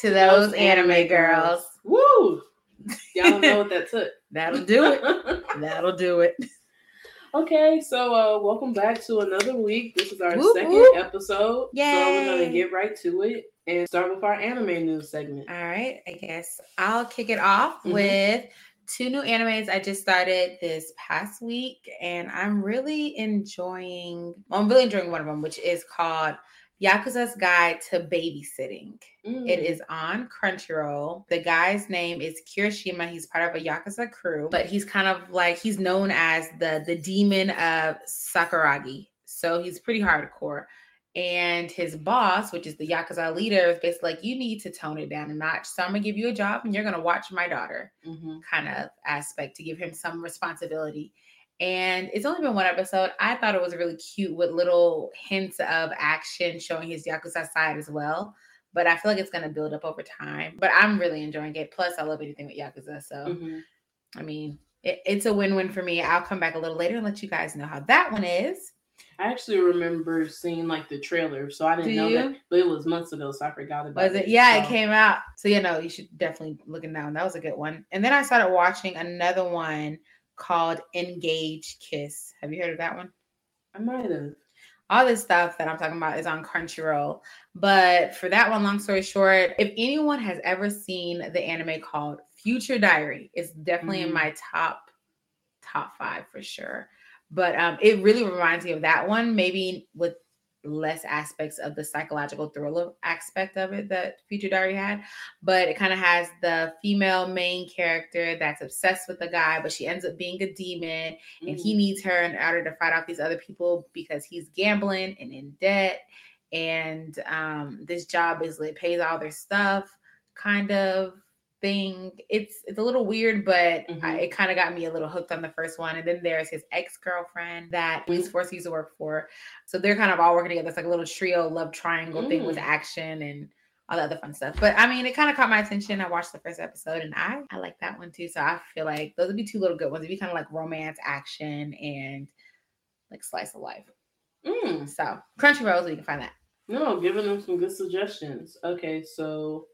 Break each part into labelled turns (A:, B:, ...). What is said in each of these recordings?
A: to those
B: those
A: anime
B: anime
A: girls.
B: Woo! Y'all don't know what that took.
A: That'll do it. That'll do it.
B: okay, so uh welcome back to another week. This is our
A: Whoop,
B: second
A: whoop.
B: episode. So we're gonna get right to it and start with our anime news segment.
A: All right, I guess I'll kick it off
B: Mhm.
A: with two new animes I just started this past week, and I'm really enjoying. Well, I'm really enjoying one of them, which is called Yakuza's Guide to Babysitting.
B: Mm.
A: It is on Crunchyroll. The guy's name is Kirishima. He's part of a Yakuza crew, but he's kind of like he's known as the the demon of Sakuragi. So he's pretty hardcore. And his boss, which is the Yakuza leader, is basically like, you need to tone it down a notch. So I'm gonna give you a job and you're gonna watch my daughter
B: Mhm.
A: kind of aspect to give him some responsibility. And it's only been one episode. I thought it was really cute with little hints of action showing his Yakuza side as well. But I feel like it's going to build up over time. But I'm really enjoying it. Plus, I love anything with Yakuza. So,
B: Mhm.
A: I mean, it, it's a win win for me. I'll come back a little later and let you guys know how that one is.
B: I actually remember seeing like the trailer, so I didn't
A: Do
B: know
A: you?
B: that, but it was months ago, so I forgot about
A: Was it? Yeah, it came out. So, you know, you should definitely look it down. That was a good one. And then I started watching another one called Engage Kiss. Have you heard of that one?
B: I might have.
A: all this stuff that I'm talking about is on Crunchyroll. But for that one, long story short, if anyone has ever seen the anime called Future Diary, it's definitely in
B: Mhm.
A: my top top five for sure. But um, it really reminds me of that one, maybe with less aspects of the psychological thriller aspect of it that Future Diary had. But it kind of has the female main character that's obsessed with the guy, but she ends up being a demon and he
B: Mm.
A: needs her in order to fight off these other people because he's gambling and in debt and um this job is it pays all their stuff kind of thing it's it's a little weird but I,
B: Mhm.
A: it kind of got me a little hooked on the first one and then there's his ex-girlfriend that police
B: Mhm.
A: force used to work for so they're kind of all working together it's like a little trio love triangle thing with
B: Mm.
A: action and all the other fun stuff. But I mean, it kind of caught my attention. I watched the first episode and I I like that one too. So I feel like those would be two little good ones. It'd be kind of like romance, action, and like slice of life.
B: Mm.
A: So Crunchyroll, so you can find that.
B: No, giving them some good suggestions. Okay, so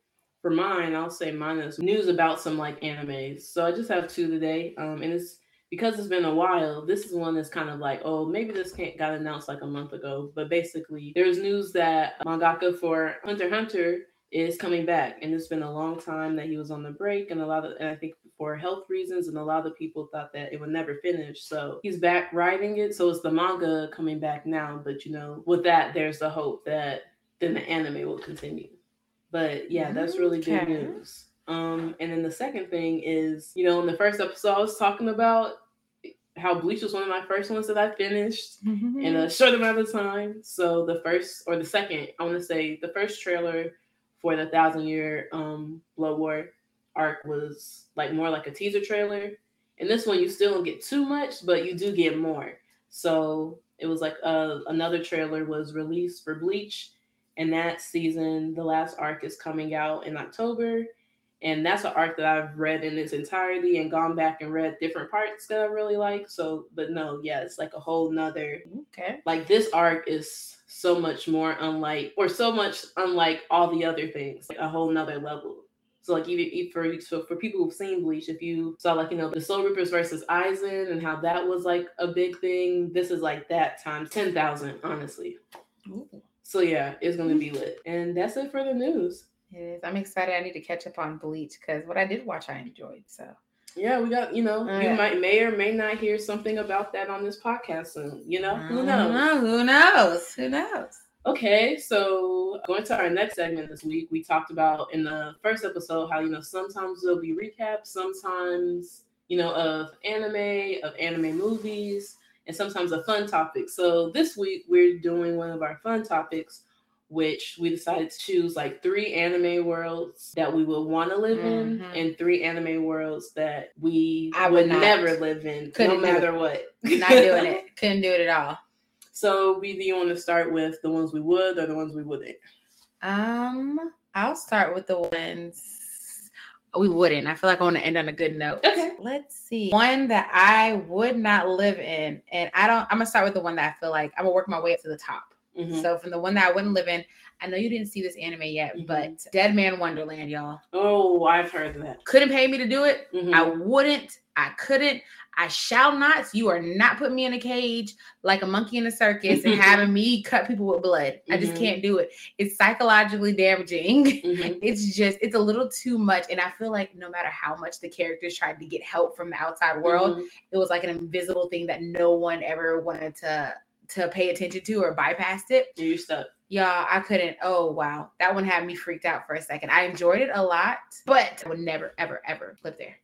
B: for mine, I'll say mine is news about some like animes. So I just have two today. Um, and it's because it's been a while. This is one that's kind of like, oh, maybe this can't got announced like a month ago. But basically, there's news that mangaka for Hunter Hunter is coming back, and it's been a long time that he was on the break, and a lot of, and I think for health reasons, and a lot of people thought that it would never finish. So he's back writing it. So it's the manga coming back now. But you know, with that, there's the hope that then the anime will continue. But yeah, that's really good news. Um, and then the second thing is, you know, in the first episode, I was talking about how Bleach was one of my first ones that I finished in a short amount of time. So the first or the second, I want to say the first trailer for the Thousand Year um Blood War arc was like more like a teaser trailer. And this one you still don't get too much, but you do get more. So it was like uh, another trailer was released for Bleach, and that season, the last arc is coming out in October. And that's an arc that I've read in its entirety and gone back and read different parts that I really like. So, but no, yeah, it's like a whole nother
A: okay.
B: like this arc is so much more unlike or so much unlike all the other things like a whole nother level so like even for so for people who've seen bleach if you saw like you know the soul reapers versus aizen and how that was like a big thing this is like that times 10,000 honestly
A: Ooh,
B: so yeah it's gonna be mm-hmm. lit and that's it for the news
A: it is. I'm excited. I need to catch up on Bleach because what I did watch, I enjoyed. So
B: yeah we got you know
A: Oh,
B: you might may or may not hear something about that on this podcast soon you know who knows
A: know. Who knows? Who knows?
B: Okay, so going to our next segment this week, we talked about in the first episode how you know sometimes there'll be recaps, sometimes you know of anime, of anime movies, and sometimes a fun topic. So this week we're doing one of our fun topics, which we decided to choose like three anime worlds that we would want to live in,
A: Mhm.
B: and three anime worlds that we
A: I
B: would never live in,
A: Couldn't
B: no matter what.
A: Not doing it. Couldn't do it at all.
B: So we do you want to start with the ones we would or the ones we wouldn't?
A: Um, I'll start with the ones we wouldn't. I feel like I want to end on a good note.
B: Okay.
A: Let's see. One that I would not live in, and I don't. I'm gonna start with the one that I feel like I'm gonna work my way up to the top. Mm-hmm. So from the one that I wouldn't live in, I know you didn't see this anime yet, mm-hmm. but Dead Man Wonderland, y'all.
B: Oh, I've heard that.
A: Couldn't pay me to do it. Mm-hmm. I wouldn't. I couldn't. I shall not. You are not putting me in a cage like a monkey in a circus and having me cut people with blood. I just mm-hmm. can't do it. It's psychologically damaging. Mm-hmm. It's just, it's a little too much. And I feel like no matter how much the characters tried to get help from the outside world, mm-hmm. it was like an invisible thing that no one ever wanted to to pay attention to or bypassed it.
B: You're stuck.
A: Yeah, I couldn't. Oh wow, that one had me freaked out for a second. I enjoyed it a lot, but I would never, ever, ever live there.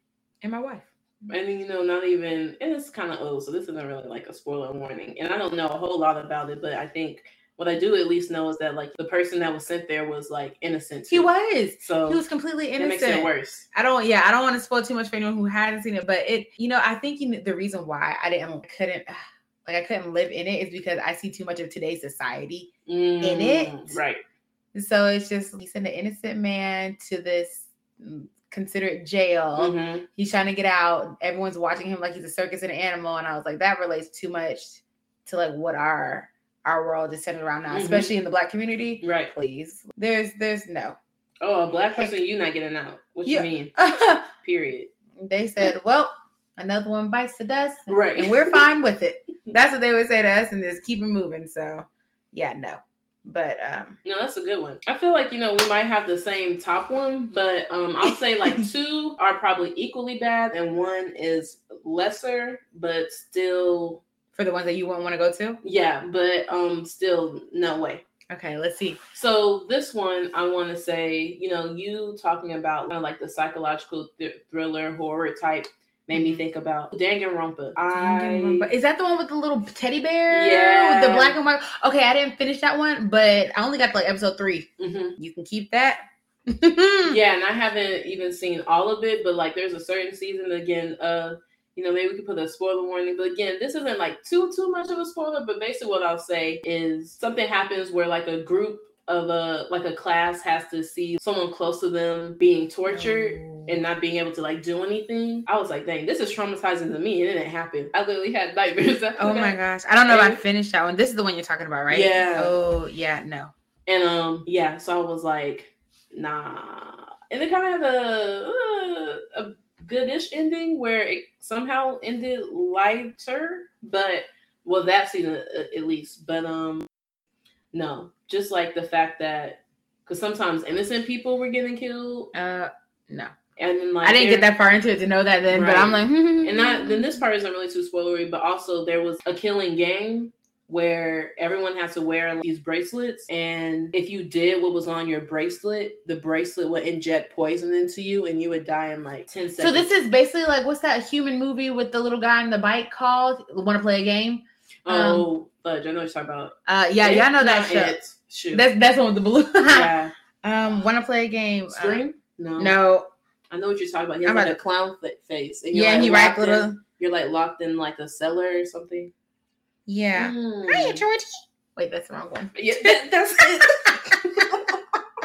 A: And my wife.
B: And you know, not even, and it's kind of old, so this isn't really like a spoiler warning. And I don't know a whole lot about it, but I think what I do at least know is that like the person that was sent there was like innocent.
A: Too. He was. So he was completely innocent.
B: It makes it worse.
A: I don't. Yeah, I don't want to spoil too much for anyone who hasn't seen it, but it. You know, I think you know, the reason why I didn't couldn't like I couldn't live in it is because I see too much of today's society mm, in it.
B: Mm, right.
A: So it's just you send an innocent man to this mm, considered jail. Mm-hmm. He's trying to get out. Everyone's watching him like he's a circus and an animal. And I was like, that relates too much to like what our our world is centered around now, mm-hmm. especially in the black community.
B: Right.
A: Please. There's there's no.
B: Oh, a black person, you not getting out. What yeah. you mean? Period.
A: They said, well, another one bites the dust.
B: Right.
A: And we're fine with it. That's what they would say to us and just keep it moving. So yeah, no. But um
B: no, that's a good one. I feel like you know we might have the same top one, but um I'll say like two are probably equally bad and one is lesser, but still
A: for the ones that you won't want to go to.
B: Yeah, but um still no way.
A: Okay, let's see.
B: So this one, I want to say, you know, you talking about kind of like the psychological th- thriller horror type made me think about Danganronpa. I
A: is that the one with the little teddy bear?
B: Yeah,
A: with the black and white. Okay, I didn't finish that one, but I only got to like episode 3 mm-hmm. You can keep that.
B: yeah, and I haven't even seen all of it, but like there's a certain season again. Uh, you know, maybe we could put a spoiler warning, but again, this isn't like too too much of a spoiler. But basically, what I'll say is something happens where like a group of a like a class has to see someone close to them being tortured oh. And not being able to like do anything. I was like, dang, this is traumatizing to me, and it didn't happen. I literally had nightmares.
A: oh my gosh, I don't know and, if I finished that one. This is the one you're talking about, right?
B: Yeah.
A: Oh yeah, no.
B: And um, yeah. So I was like, nah. And it kind of had a uh, a goodish ending where it somehow ended lighter, but well, that season uh, at least. But um, no, just like the fact that because sometimes innocent people were getting killed.
A: Uh, no.
B: And then like
A: I didn't get that far into it to know that then, right. but I'm like,
B: and that then this part isn't really too spoilery, but also there was a killing game where everyone has to wear these bracelets, and if you did what was on your bracelet, the bracelet would inject poison into you, and you would die in like ten seconds.
A: So this is basically like what's that human movie with the little guy on the bike called? Want to play a game?
B: Oh, um, fudge! I know what you're talking about.
A: Uh, yeah, yeah, I know that shit. That's that's one with the balloon. yeah. Um, want to play a game?
B: Scream? Uh,
A: no. No.
B: I know what you're talking about. He has like a clown face.
A: And yeah, like he wrapped little.
B: In, you're like locked in like a cellar or something.
A: Yeah. Mm. Hi, Georgie. Wait, that's the wrong one.
B: Yeah, that, that's it.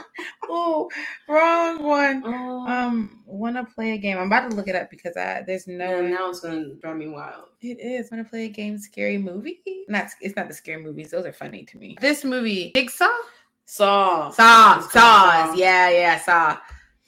A: oh, wrong one. Oh. Um, want to play a game? I'm about to look it up because I there's no.
B: Yeah, now it's gonna drive me wild.
A: It is. Want to play a game? Scary movie? Not. It's not the scary movies. Those are funny to me. This movie, Jigsaw.
B: Saw.
A: Saw. Saw. Yeah, yeah, Saw.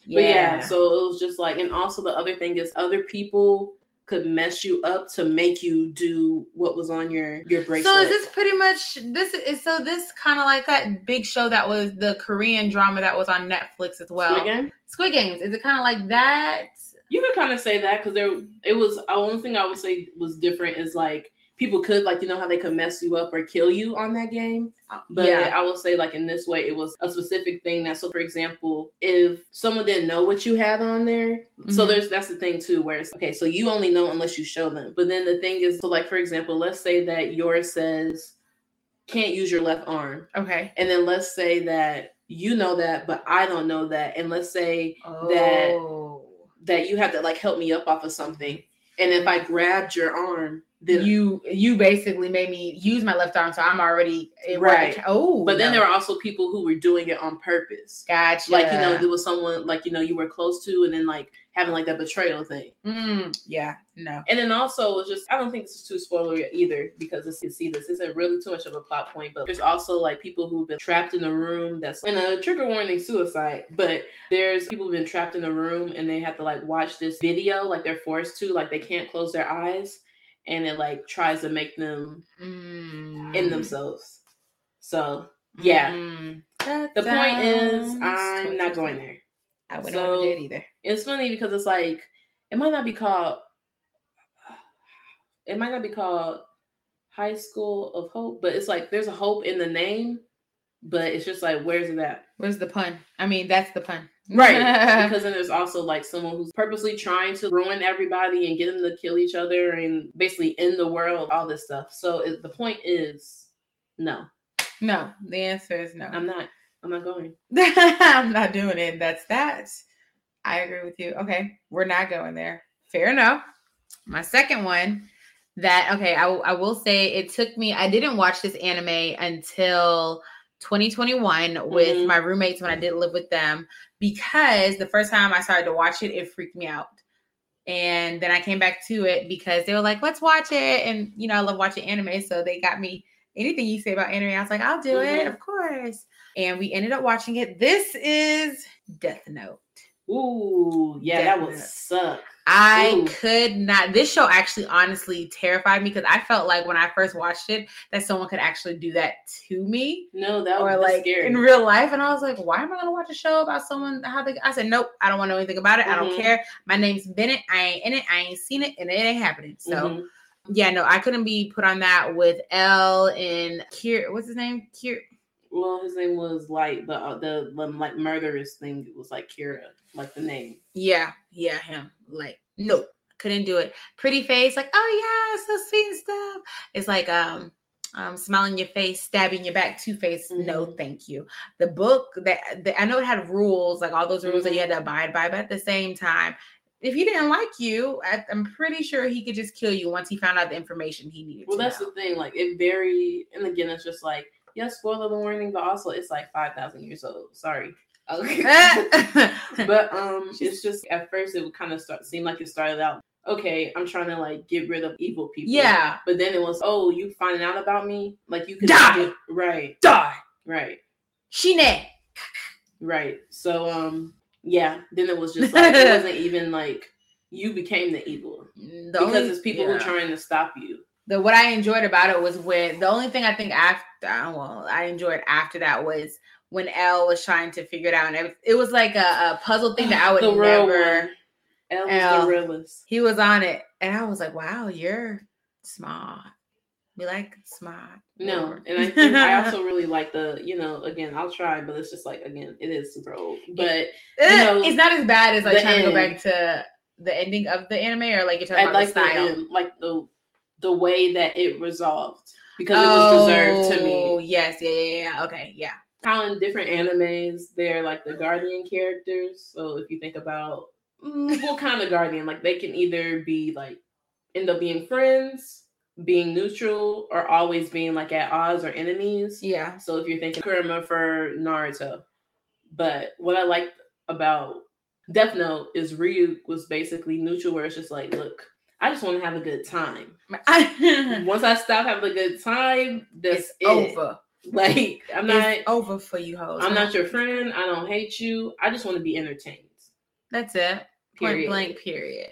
B: Yeah. But yeah, so it was just like, and also the other thing is other people could mess you up to make you do what was on your your bracelet.
A: So is this pretty much this is so this kind of like that big show that was the Korean drama that was on Netflix as well.
B: Squid Game.
A: Squid Games. Is it kind of like that?
B: You could kind of say that because there it was. Uh, the only thing I would say was different is like people could like you know how they could mess you up or kill you on that game uh, but yeah. i will say like in this way it was a specific thing that so for example if someone didn't know what you had on there mm-hmm. so there's that's the thing too where it's okay so you only know unless you show them but then the thing is so like for example let's say that yours says can't use your left arm
A: okay
B: and then let's say that you know that but i don't know that and let's say oh. that that you have to like help me up off of something and if i grabbed your arm Then-
A: you you basically made me use my left arm, so I'm already
B: Right.
A: Oh,
B: But then
A: no.
B: there were also people who were doing it on purpose.
A: gotcha.
B: Like, you know, there was someone like, you know, you were close to and then like having like that betrayal thing.
A: Mm, yeah, no.
B: And then also it's just I don't think this is too spoilery either because it's you see this isn't really too much of a plot point, but there's also like people who've been trapped in a room that's in a trigger warning suicide. But there's people who've been trapped in a room and they have to like watch this video, like they're forced to, like they can't close their eyes, and it like tries to make them
A: Mm.
B: in themselves. So yeah.
A: Mm.
B: The point is I'm not going there.
A: I wouldn't
B: So-
A: want to do it either.
B: It's funny because it's like it might not be called it might not be called High School of Hope, but it's like there's a hope in the name, but it's just like where's it at?
A: Where's the pun? I mean, that's the pun.
B: because then there's also like someone who's purposely trying to ruin everybody and get them to kill each other and basically end the world, all this stuff. So it, the point is, no,
A: no, the answer is no.
B: I'm not. I'm not going.
A: I'm not doing it. That's that. I agree with you. Okay, we're not going there. Fair enough. My second one that okay, I, I will say it took me. I didn't watch this anime until 2021 with
B: Mhm.
A: my roommates when I did live with them because the first time I started to watch it, it freaked me out. And then I came back to it because they were like, "Let's watch it," and you know I love watching anime, so they got me. Anything you say about anime, I was like, "I'll do it,
B: Mhm.
A: of course." And we ended up watching it. This is Death Note.
B: Ooh, yeah, that would
A: Definite.
B: suck.
A: I
B: Ooh.
A: could not. This show actually honestly terrified me because I felt like when I first watched it that someone could actually do that to me
B: No, that
A: or
B: would
A: like
B: scary.
A: in real life. And I was like, why am I gonna watch a show about someone how they I said, Nope, I don't want to know anything about it. I don't
B: Mhm.
A: care. My name's Bennett. I ain't in it. I ain't seen it, and it ain't happening. So
B: Mhm.
A: yeah, no, I couldn't be put on that with L and Kier. What's his name? Kier.
B: Well, his name was like the uh, the, the like murderous thing. It was like Kira, like the name.
A: Yeah, yeah, him. Like, no, couldn't do it. Pretty face, like, oh yeah, so sweet and stuff. It's like um um smiling your face, stabbing your back, two face. No,
B: Mhm.
A: thank you. The book that the, I know it had rules, like all those rules that you
B: Mm-hmm.
A: had to abide by, but at the same time, if he didn't like you, I, I'm pretty sure he could just kill you once he found out the information he needed.
B: Well, that's
A: know.
B: the thing. Like it very, and again, it's just like yes, spoiler warning, but also it's like five thousand years old. Sorry. Okay. but um, it's just at first it would kind of start seem like it started out okay. I'm trying to like get rid of evil people.
A: yeah,
B: But then it was oh, you finding out about me? Like you could
A: Die!
B: do- right,
A: die,
B: right,
A: Shine.
B: right. So um, yeah. Then it was just like it wasn't even like you became the evil
A: The
B: because
A: only-
B: it's people
A: yeah.
B: who are trying to stop you.
A: The what I enjoyed about it was when the only thing I think after well I enjoyed after that was when L was trying to figure it out and it was like a, a puzzle thing that I would
B: the
A: never.
B: L was
A: L.
B: the realest.
A: He was on it and I was like, wow, you're smart. We like smart.
B: No, and I think I also really like the, you know, again, I'll try, but it's just like again, it is super old. But
A: Eh,
B: know,
A: it's not as bad as like
B: the
A: trying to go back to the ending of the anime or like you're talking
B: I
A: about
B: like
A: the
B: the
A: style.
B: end, like the the way that it resolved because it was deserved to me.
A: Oh, yes, yeah, yeah, yeah. Okay, yeah.
B: How in different animes, they're like the guardian characters. So if you think about mm, what kind of guardian, like they can either be like end up being friends, being neutral, or always being like at odds or enemies.
A: Yeah.
B: So if you're thinking Kurama for Naruto, but what I liked about Death Note is Ryuk was basically neutral, where it's just like, look, I just want to have a good time. Once I stop having a good time, that's it.
A: over.
B: Like I'm not,
A: It's over for you hoes.
B: I'm not your friend. I don't hate you. I just want to be entertained.
A: That's it. Point blank, period.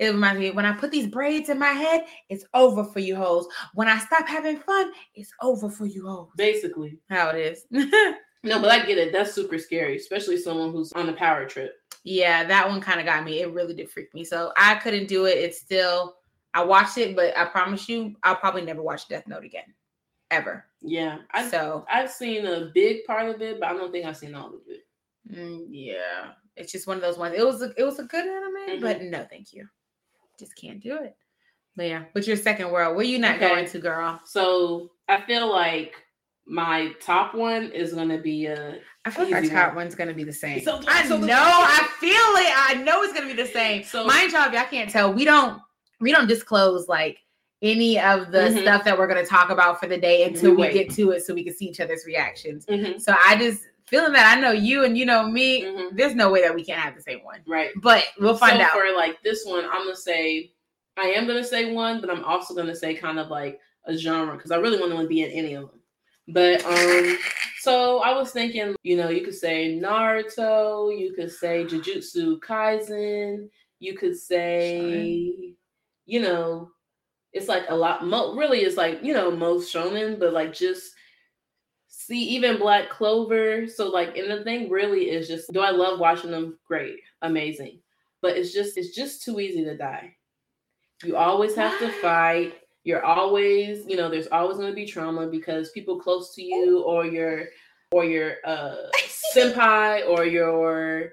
A: It reminds me when I put these braids in my head, it's over for you hoes. When I stop having fun, it's over for you hoes.
B: Basically,
A: How it is.
B: No, but I get it. That's super scary, especially someone who's on a power trip.
A: yeah, that one kind of got me. It really did freak me. So I couldn't do it. It's still, I watched it, but I promise you, I'll probably never watch Death Note again. Ever.
B: Yeah, I,
A: so
B: I've seen a big part of it, but I don't think I've seen all of it.
A: mm, yeah. It's just one of those ones. It was a, it was a good anime,
B: Mhm.
A: but no, thank you. Just can't do it. But yeah, but your second world, where you not
B: Okay.
A: going to, girl?
B: So I feel like my top one is gonna be a.
A: I feel like our top
B: one.
A: one's gonna be the same.
B: So-
A: I
B: so the-
A: know, I feel it. I know it's gonna be the same.
B: So-
A: Mind y'all, y'all can't tell, we don't we don't disclose like any of the
B: Mhm.
A: stuff that we're going to talk about for the day until
B: We
A: we get to it so we can see each other's reactions.
B: Mhm,
A: So I just feeling that I know you and you know me,
B: mhm.
A: there's no way that we can't have the same one.
B: Right.
A: But we'll find out.
B: for like this one, I'm gonna say I am gonna say one, but I'm also gonna say kind of like a genre because I really want to be in any of them. But um, so I was thinking, you know, you could say Naruto, you could say Jujutsu Kaisen, you could say, you know, it's like a lot. Mo- really, it's like you know most shonen, but like just see even Black Clover. So like, and the thing really is just, do I love watching them? Great, amazing but it's just it's just too easy to die. You always have to fight. You're always, you know, there's always going to be trauma because people close to you or your or your uh senpai or your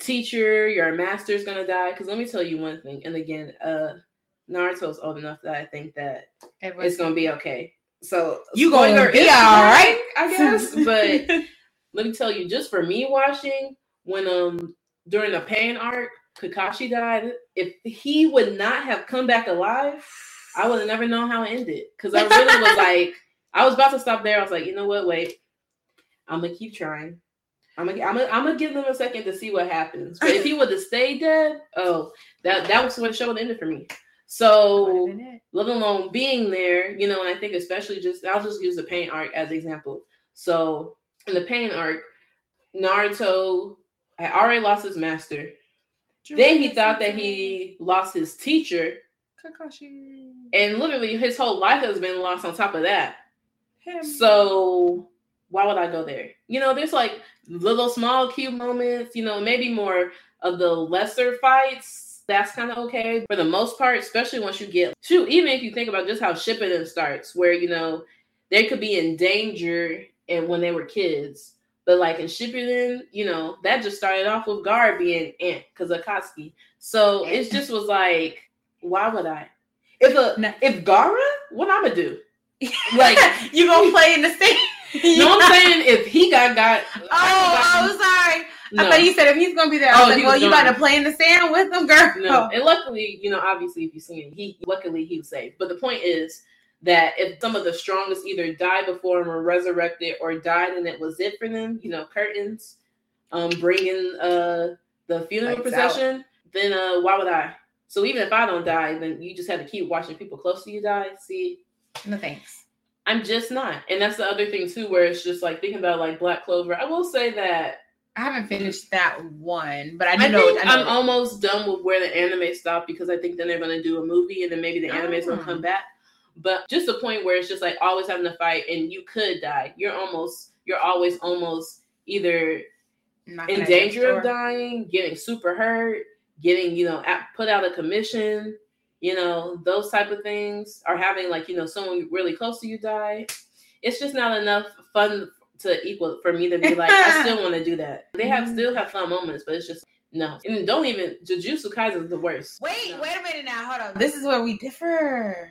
B: teacher, your master is going to die cuz let me tell you one thing. And again, uh Naruto's old enough that I think that it's going to be okay. So
A: You gonna be all
B: right, I guess, but let me tell you, just for me watching, when um during the pain arc, Kakashi died, if he would not have come back alive, I would have never known how it ended. Because I really was like, I was about to stop there. I was like, you know what? Wait, I'm gonna keep trying. I'm gonna, I'm gonna, I'm gonna give them a second to see what happens. But if he would have stayed dead, oh, that that was what the show ended for me. So let alone being there, you know, and I think especially just I'll just use the pain arc as example. So in the pain arc, Naruto had already lost his master. Then he thought that he lost his teacher,
A: Kakashi.
B: and literally his whole life has been lost on top of that.
A: Him.
B: So why would I go there? You know, there's like little small cute moments, you know, maybe more of the lesser fights. That's kind of okay. For the most part, especially once you get shoot, even if you think about just how Shippuden starts, where you know they could be in danger and when they were kids. But like in shipping Shippuden, you know, that just started off with Gaara being Ant because Akatsuki. So it just was like, why would I? If a
A: No.
B: if Gaara, what I'm gonna do? Like
A: you gonna play in the same?
B: no, I'm saying if he got got.
A: Oh, I oh, sorry.
B: no,
A: I thought you said if he's gonna be there. I
B: Oh,
A: was like, well,
B: was
A: you about to play in the sand with them, girl.
B: no. And luckily, you know, obviously, if you see him, he luckily he was safe. But the point is that if some of the strongest either died before him or resurrected or died and it was it for them, you know, curtains, um, bringing uh the funeral
A: Lights
B: procession, then uh, why would I? So even if I don't die, then you just have to keep watching people close to you die. See,
A: No thanks.
B: I'm just not, and that's the other thing too, where it's just like thinking about like Black Clover. I will say that
A: I haven't finished that one, but I do
B: I
A: know.
B: think
A: I
B: I'm almost done with where the anime stopped because I think then they're gonna do a movie and then maybe the anime's gonna
A: Ah.
B: come back. But just a point where it's just like always having to fight and you could die. You're almost you're always almost either in danger of dying, getting super hurt, getting, you know, at, put out a commission, you know, those type of things, or having like, you know, someone really close to you die. It's just not enough fun to equal for me to be like, I still want to do that. They have
A: Mhm.
B: still have fun moments, but it's just no. And don't even Jujutsu Kaisen is the worst.
A: Wait,
B: no.
A: wait a minute now. Hold on. This is where we differ.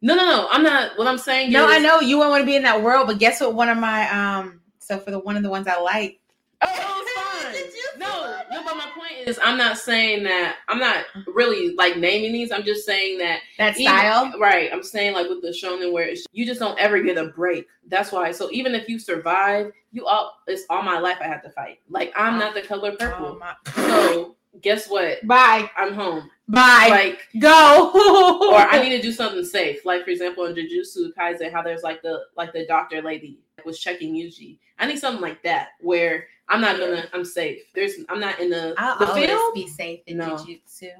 B: No, no, no. I'm not. What I'm saying
A: No,
B: is,
A: I know you won't want to be in that world, but guess what? One of my um, so for the one of the ones I like,
B: Oh, it's fine. No, no, but my point is, I'm not saying that. I'm not really like naming these. I'm just saying that
A: that
B: Even-
A: style.
B: right. I'm saying like with the shonen where it's, you just don't ever get a break. That's why. So even if you survive, you all it's all my life I have to fight. Like I'm not the color
A: Oh,
B: purple.
A: my-
B: So guess what?
A: Bye,
B: I'm home.
A: bye,
B: Like
A: go.
B: or I need to do something safe. Like for example, in Jujutsu Kaisen, how there's like the like the doctor lady that was checking Yuji. I need something like that where I'm not gonna. I'm safe. There's. I'm not in the
A: I'll
B: the
A: always
B: field.
A: be safe in
B: No.
A: jujutsu.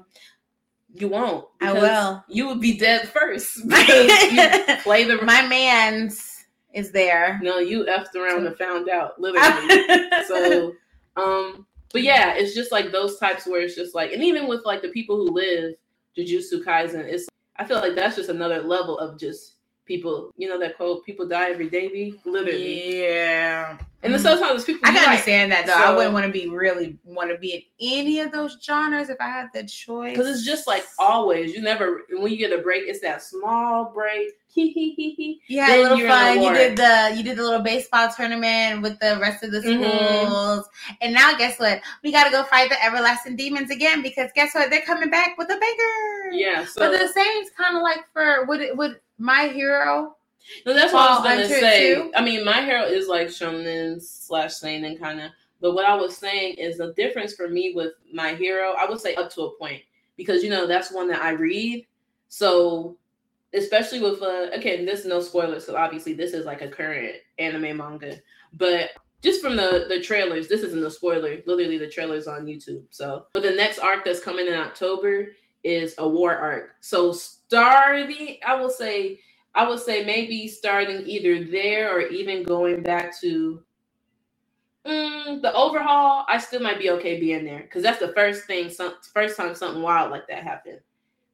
B: You won't.
A: I will.
B: You would be dead first because you play the.
A: My man's is there.
B: no, you effed around and found out literally. so, um, but yeah, it's just like those types where it's just like, and even with like the people who live Jujutsu Kaisen, it's. I feel like that's just another level of just people, you know that quote, people die every day, be literally.
A: Yeah.
B: And then sometimes people
A: I can
B: like-
A: understand that though. I wouldn't want to be really want to be in any of those genres if I had the choice.
B: Because it's just like always, you never when you get a break, it's that small break.
A: You had a little
B: you're in a
A: fun. You did the you did the little baseball tournament with the rest of the schools,
B: Mhm.
A: and now guess what? We got to go fight the everlasting demons again because guess what? They're coming back with a bigger.
B: Yeah. So
A: but the same's kind of like for would it would my hero?
B: no, that's what I was gonna say.
A: too?
B: I mean, my hero is like shonen slash seinen kind of. But what I was saying is the difference for me with my hero, I would say up to a point because you know that's one that I read. So especially with uh okay, this is no spoilers because obviously this is like a current anime manga, but just from the the trailers, this isn't a spoiler. Literally, the trailers on YouTube. So, but the next arc that's coming in October is a war arc. So starting, I will say, I would say maybe starting either there or even going back to mm, the overhaul. I still might be okay being there because that's the first thing, some first time something wild like that happened.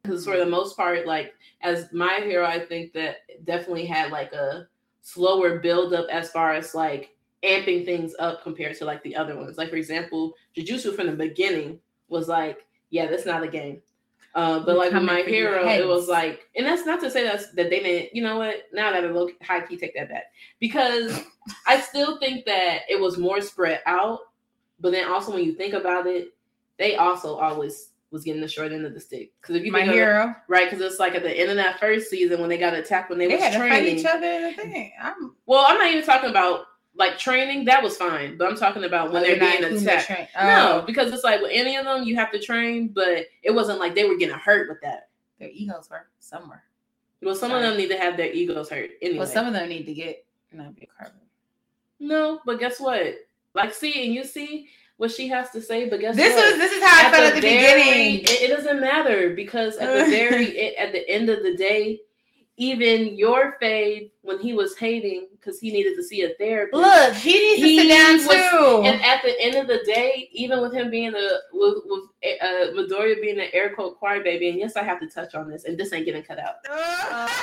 B: Because for the most part, like as my hero, I think that definitely had like a slower build up as far as like amping things up compared to like the other ones. Like for example, Jujutsu from the beginning was like, yeah, that's not a game. Uh, but like with my hero, it was like, and that's not to say that's that they didn't. You know what? Now that I look high key, take that back because I still think that it was more spread out. But then also when you think about it, they also always was getting the short end of the stick. Because if you
A: My
B: think of it-
A: hero.
B: right? Because it's like at the end of that first season when they got attacked when they,
A: They
B: was
A: had to fight
B: training.
A: each other. in the thing. I'm
B: Well, I'm not even talking about like training. That was fine, but I'm talking about when
A: Oh,
B: they're being
A: the
B: attacked. No,
A: Oh,
B: because it's like with any of them, you have to train, but it wasn't like they were getting hurt with that.
A: their egos were somewhere.
B: Well, some of them need to have their egos hurt anyway.
A: Well, some of them need to get know be carbon.
B: no, but guess what? Like, see, and you see what she has to say, but guess
A: This
B: what?
A: was this is how I felt at the
B: very-
A: beginning.
B: It, it doesn't matter because at the very it, at the end of the day, even your fade when he was hating because he needed to see a therapist.
A: Look, he needs to
B: He
A: sit down
B: was-
A: too.
B: And at the end of the day, even with him being a with, with uh, Midoriya being an air quote choir baby, and yes, I have to touch on this, and this ain't getting cut out. that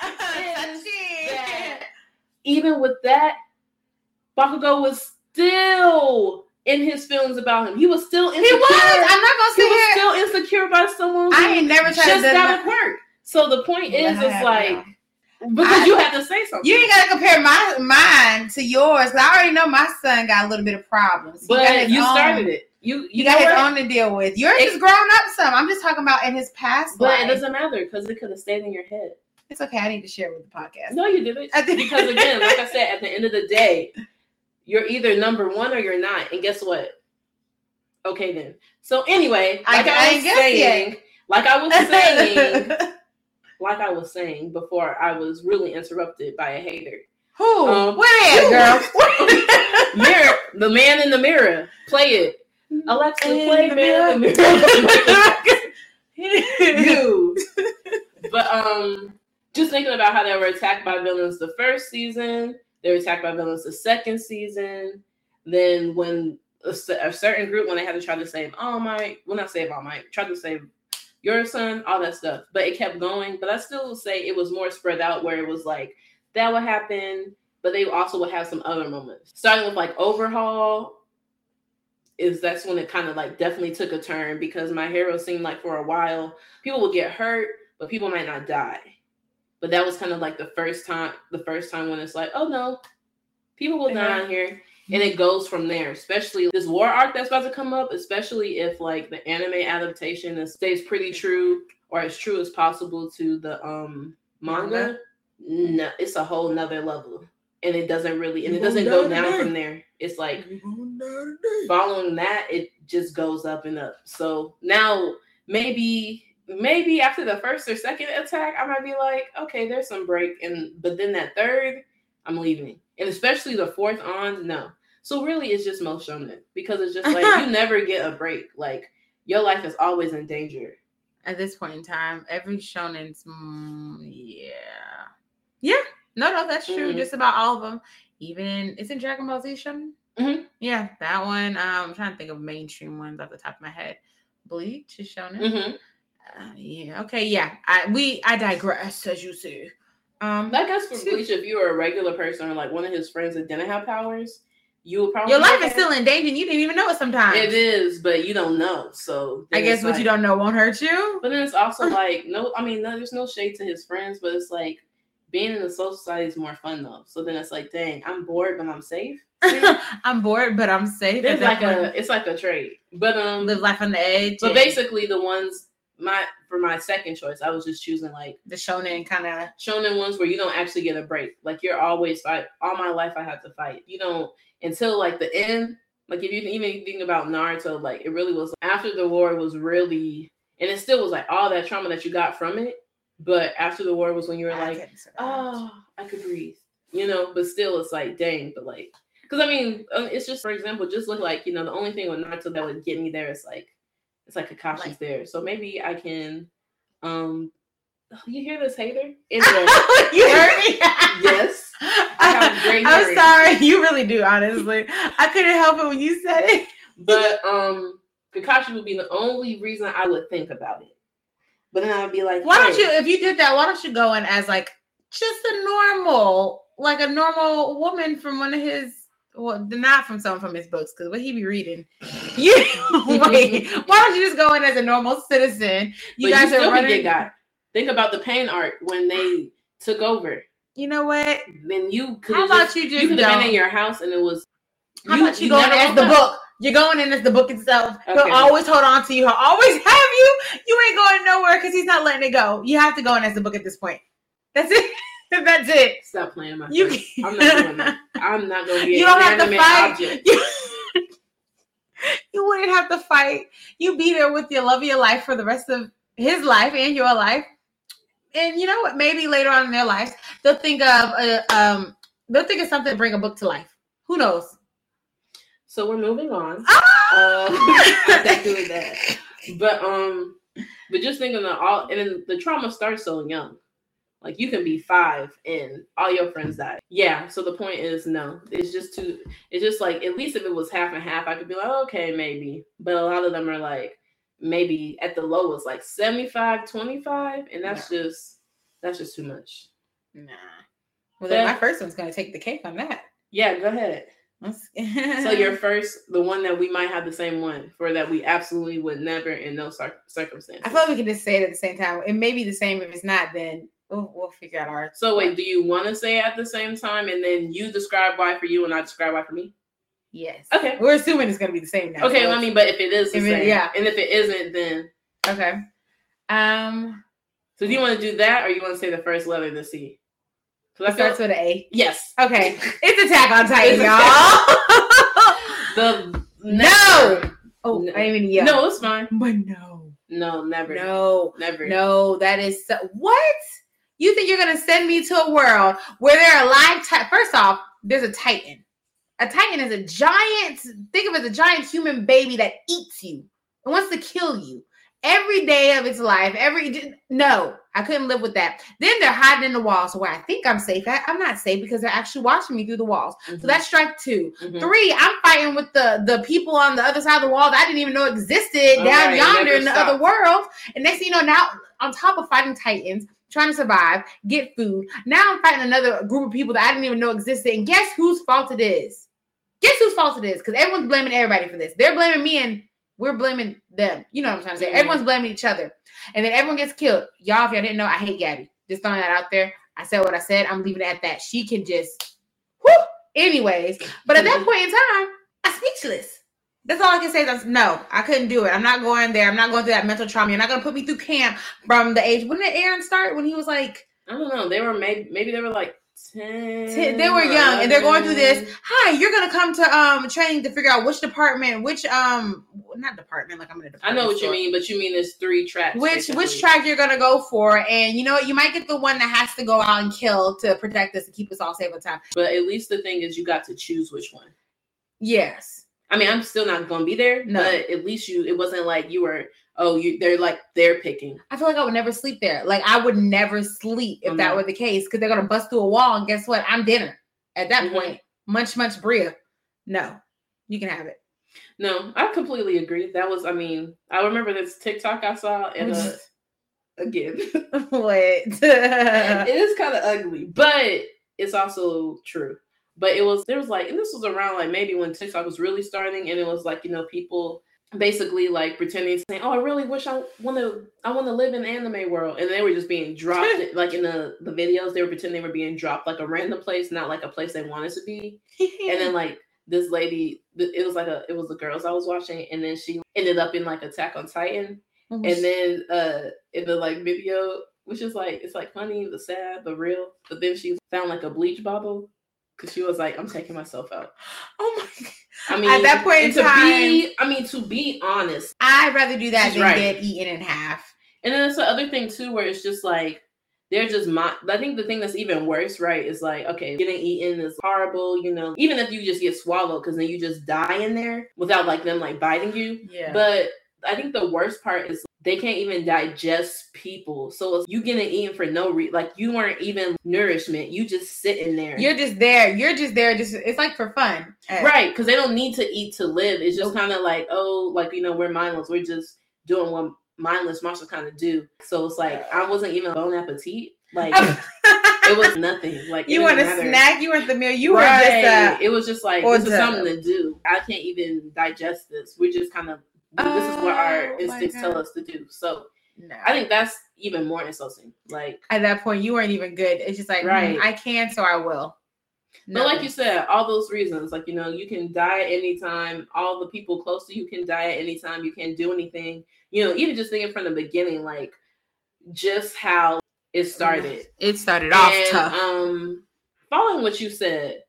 B: even with that, Bakugo was still in his feelings about him. He was still
A: he
B: insecure.
A: was. I'm not gonna
B: say
A: He
B: was
A: here.
B: still insecure about someone.
A: I ain't never tried to
B: just
A: to.
B: got quirk. So the point is,
A: Yeah,
B: it's like
A: now.
B: because
A: I-
B: you have to say something.
A: You ain't gotta compare my mine to yours. I already know my son got a little bit of problems. He got
B: but you
A: own-
B: started it. You you
A: You got his own to deal with. Yours
B: It-
A: is grown up some. I'm just talking about in his past
B: But
A: life.
B: it doesn't matter because it could have stayed in your head.
A: It's okay. I need to share with the podcast.
B: No, you didn't. Because again, like I said, at the end of the day, you're either number one or you're not. And guess what? Okay, then. So anyway,
A: I-
B: like I,
A: I
B: was saying, like I was saying, like I was saying before, I was really interrupted by a hater.
A: Who?
B: Um,
A: Where girl?
B: Mirror, the man in the mirror. Play it, Alexa.
A: In
B: play
A: the
B: man in the mirror. you. But um, just thinking about how they were attacked by villains the first season, they were attacked by villains the second season. Then when a, a certain group, when they had to try to save All Might, well not save All Might, tried to save your son, all that stuff. But it kept going. But I still say it was more spread out, where it was like that would happen, but they also would have some other moments. Starting with like Overhaul, is that's when it kind of like definitely took a turn because my hero seemed like for a while people would get hurt, but people might not die. But that was kind of like the first time, the first time when it's like, oh no, people will die
A: Yeah.
B: on here, and it goes from there. Especially this war arc that's about to come up, especially if like the anime adaptation is, stays pretty true or as true as possible to the um manga. No, it's a whole nother level, and it doesn't really, and it doesn't go down from there. It's like following that, it just goes up and up. So now maybe maybe after the first or second attack, I might be like, okay, there's some break, and but then that third, I'm leaving, and especially the fourth on, no. So really, it's just most shonen because it's just like you never get a break. Like your life is always in danger.
A: At this point in time, every shonen's mm, yeah, yeah. No, no, that's true.
B: Mhm.
A: Just about all of them. Even isn't Dragon Ball Z shonen?
B: Mhm.
A: Yeah, that one. Um, I'm trying to think of mainstream ones off the top of my head. Bleach is shonen.
B: Mhm.
A: Uh, yeah. Okay. Yeah. I we I digress, as you see. Um,
B: I guess for Bleach, if you were a regular person or like one of his friends that didn't have powers, you would probably
A: your life is still in danger. and You didn't even know it sometimes.
B: It is, but you don't know. So
A: I guess what like, you don't know won't hurt you.
B: But then it's also like no. I mean, no, there's no shade to his friends, but it's like being in the Soul Society is more fun though. So then it's like, dang, I'm bored, but I'm safe.
A: I'm bored, but I'm safe.
B: It's like a it's like a trait. But um
A: live life on the edge.
B: But basically the ones my for my second choice, I was just choosing like
A: the shonen kind of
B: shonen ones where you don't actually get a break. Like you're always fight. All my life I had to fight. You don't until like the end. Like if you even think about Naruto, like it really was after the war was really, and it still was like all that trauma that you got from it. But after the war was when you were I like, oh, I could breathe, you know. But still, it's like, dang. But like, because I mean, um, it's just for example, just look like you know the only thing with Naruto that would get me there is like it's like Kakashi's like, there, so maybe I can. um You hear this hater?
A: you heard me?
B: yes.
A: I am sorry, you really do. Honestly, I couldn't help it when you said it.
B: but um, Kakashi would be the only reason I would think about it. But then I would be like,
A: why hey. don't you? If you did that, why don't you go in as like just a normal, like a normal woman from one of his well, not from someone from his books, because what he be reading. You wait, why don't you just go in as a normal citizen?
B: You but guys you are running. Got. Think about the pain art when they took over.
A: You know what?
B: Then you
A: could. How about just, you just
B: you could have been in your house and it was.
A: How you, about you, you going as the book? You're going in as the book itself. Okay. He'll always hold on to you. He'll always have you. You ain't going nowhere because he's not letting it go. You have to go in as the book at this point. That's it. That's it.
B: Stop playing my. You. I'm not doing that. I'm not going to be.
A: You don't have to fight. You, you wouldn't have to fight. You be there with your love of your life for the rest of his life and your life. And you know what? Maybe later on in their lives, they'll think of a, um, they'll think of something to bring a book to life. Who knows?
B: So we're moving on. Ah! Uh, doing that. But um, but just thinking that all and then the trauma starts so young. Like you can be five and all your friends die. Yeah. So the point is no. It's just too it's just like at least if it was half and half, I could be like, oh, okay, maybe. But a lot of them are like maybe at the lowest, like 75, 25. And that's just that's just too much.
A: Nah. Well then but, my first one's gonna take the cake on that.
B: Yeah, go ahead. so your first, the one that we might have the same one for that we absolutely would never in no circumstances.
A: I feel like we can just say it at the same time. It may be the same. If it's not, then we'll, we'll figure out our.
B: So wait, do you want to say it at the same time, and then you describe why for you, and I describe why for me?
A: Yes.
B: Okay.
A: We're assuming it's gonna be the same now.
B: Okay, so I mean, but if it is the same, it, yeah, and if it isn't, then
A: okay. Um.
B: So do you want to do that, or you want to say the first letter the C?
A: So that starts with an A.
B: Yes.
A: Okay. It's Attack on Titan,
B: y'all. the
A: no. Oh, no. I mean, yeah.
B: No, it's fine.
A: But no.
B: No, never.
A: No,
B: never.
A: No, that is so, what? You think you're gonna send me to a world where there are live? Ti- First off, there's a Titan. A Titan is a giant. Think of it as a giant human baby that eats you and wants to kill you every day of its life. Every no, I couldn't live with that. Then they're hiding in the walls where I think I'm safe. I, am not safe because they're actually watching me through the walls. Mm-hmm. So that's strike 2 mm-hmm. Three, I'm fighting with the the people on the other side of the wall that I didn't even know existed All down right, yonder in the stop. other world. And next thing you know, now on top of fighting titans. Trying to survive, get food. Now I'm fighting another group of people that I didn't even know existed. And guess whose fault it is? Guess whose fault it is? Because everyone's blaming everybody for this. They're blaming me and we're blaming them. You know what I'm trying to say? Mm-hmm. Everyone's blaming each other. And then everyone gets killed. Y'all, if y'all didn't know, I hate Gabi. Just throwing that out there. I said what I said. I'm leaving it at that. She can just whoo. Anyways, but at that point in time, I'm speechless. That's all I can say. That's no, I couldn't do it. I'm not going there. I'm not going through that mental trauma. You're not gonna put me through camp from the age. When did Eren start? When he was like,
B: I don't know. They were maybe maybe they were like
A: 10, they were young and they're going through this hi you're gonna come to um training to figure out which department which um not department like i'm in a
B: i know what store. you mean but you mean there's three tracks
A: which basically. which track you're gonna go for and you know what you might get the one that has to go out and kill to protect us and keep us all safe on time
B: but at least the thing is you got to choose which one
A: yes
B: i mean i'm still not gonna be there no. but at least you it wasn't like you were oh, you they're like they're picking.
A: I feel like I would never sleep there. Like I would never sleep if mm-hmm. that were the case because they're gonna bust through a wall and guess what? I'm dinner at that mm-hmm. point. Munch munch bria. No, you can have it.
B: No, I completely agree. That was, I mean, I remember this TikTok I saw and uh, again.
A: what?
B: it is kind of ugly, but it's also true. But it was there was like, and this was around like maybe when TikTok was really starting, and it was like you know people basically like pretending saying, "Oh, I really wish I want to I want to live in the anime world," and they were just being dropped like in the the videos. They were pretending they were being dropped like a random place, not like a place they wanted to be. and then like this lady, it was like a it was the girls I was watching, and then she ended up in like Attack on Titan, oh, and then uh in the like video. Which is like it's like funny, the sad, the real. But then she found like a bleach bottle because she was like, "I'm taking myself out."
A: Oh my! God.
B: I mean, at that point in to time, be, I mean, to be honest,
A: I'd rather do that than right. get eaten in half.
B: And then it's the other thing too, where it's just like they're just my. I think the thing that's even worse, right, is like okay, getting eaten is horrible. You know, even if you just get swallowed, because then you just die in there without like them like biting you.
A: Yeah.
B: But I think the worst part is they can't even digest people. So you getting eaten for no reason. Like you weren't even nourishment. You just sitting there.
A: You're just there. You're just there. Just it's like for fun,
B: right? Because they don't need to eat to live. It's just kind of like oh, like you know, we're mindless. We're just doing what mindless monsters kind of do. So it's like I wasn't even bon appetit. Like it was nothing. Like
A: you want a snack, you want the meal, you right. were just
B: uh, it was just like this is something to do. I can't even digest this. We're just kind of this is what our oh instincts tell us to do. So no. I think that's even more insulting. Like
A: at that point, you weren't even good. It's just like, mm, right, mm, I can, so I will.
B: But like you said, all those reasons, like you know, you can die at any time. All the people close to you can die at any time. You can't do anything. You know, even just thinking from the beginning, like just how it started.
A: It started off and, tough.
B: Um, following what you said,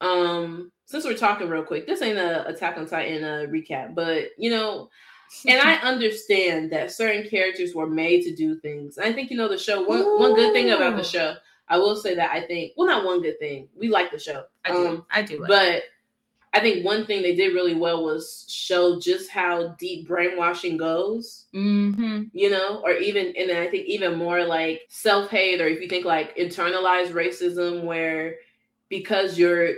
B: um, since we're talking real quick, this ain't a Attack on Titan uh, recap, but you know, and I understand that certain characters were made to do things. I think you know the show. One one good thing about the show, I will say that I think well, not one good thing. We like the show.
A: I do. Um, I do.
B: Like but. I think one thing they did really well was show just how deep brainwashing goes.
A: Mm-hmm.
B: You know, or even and I think even more like self hate, or if you think like internalized racism, where because you're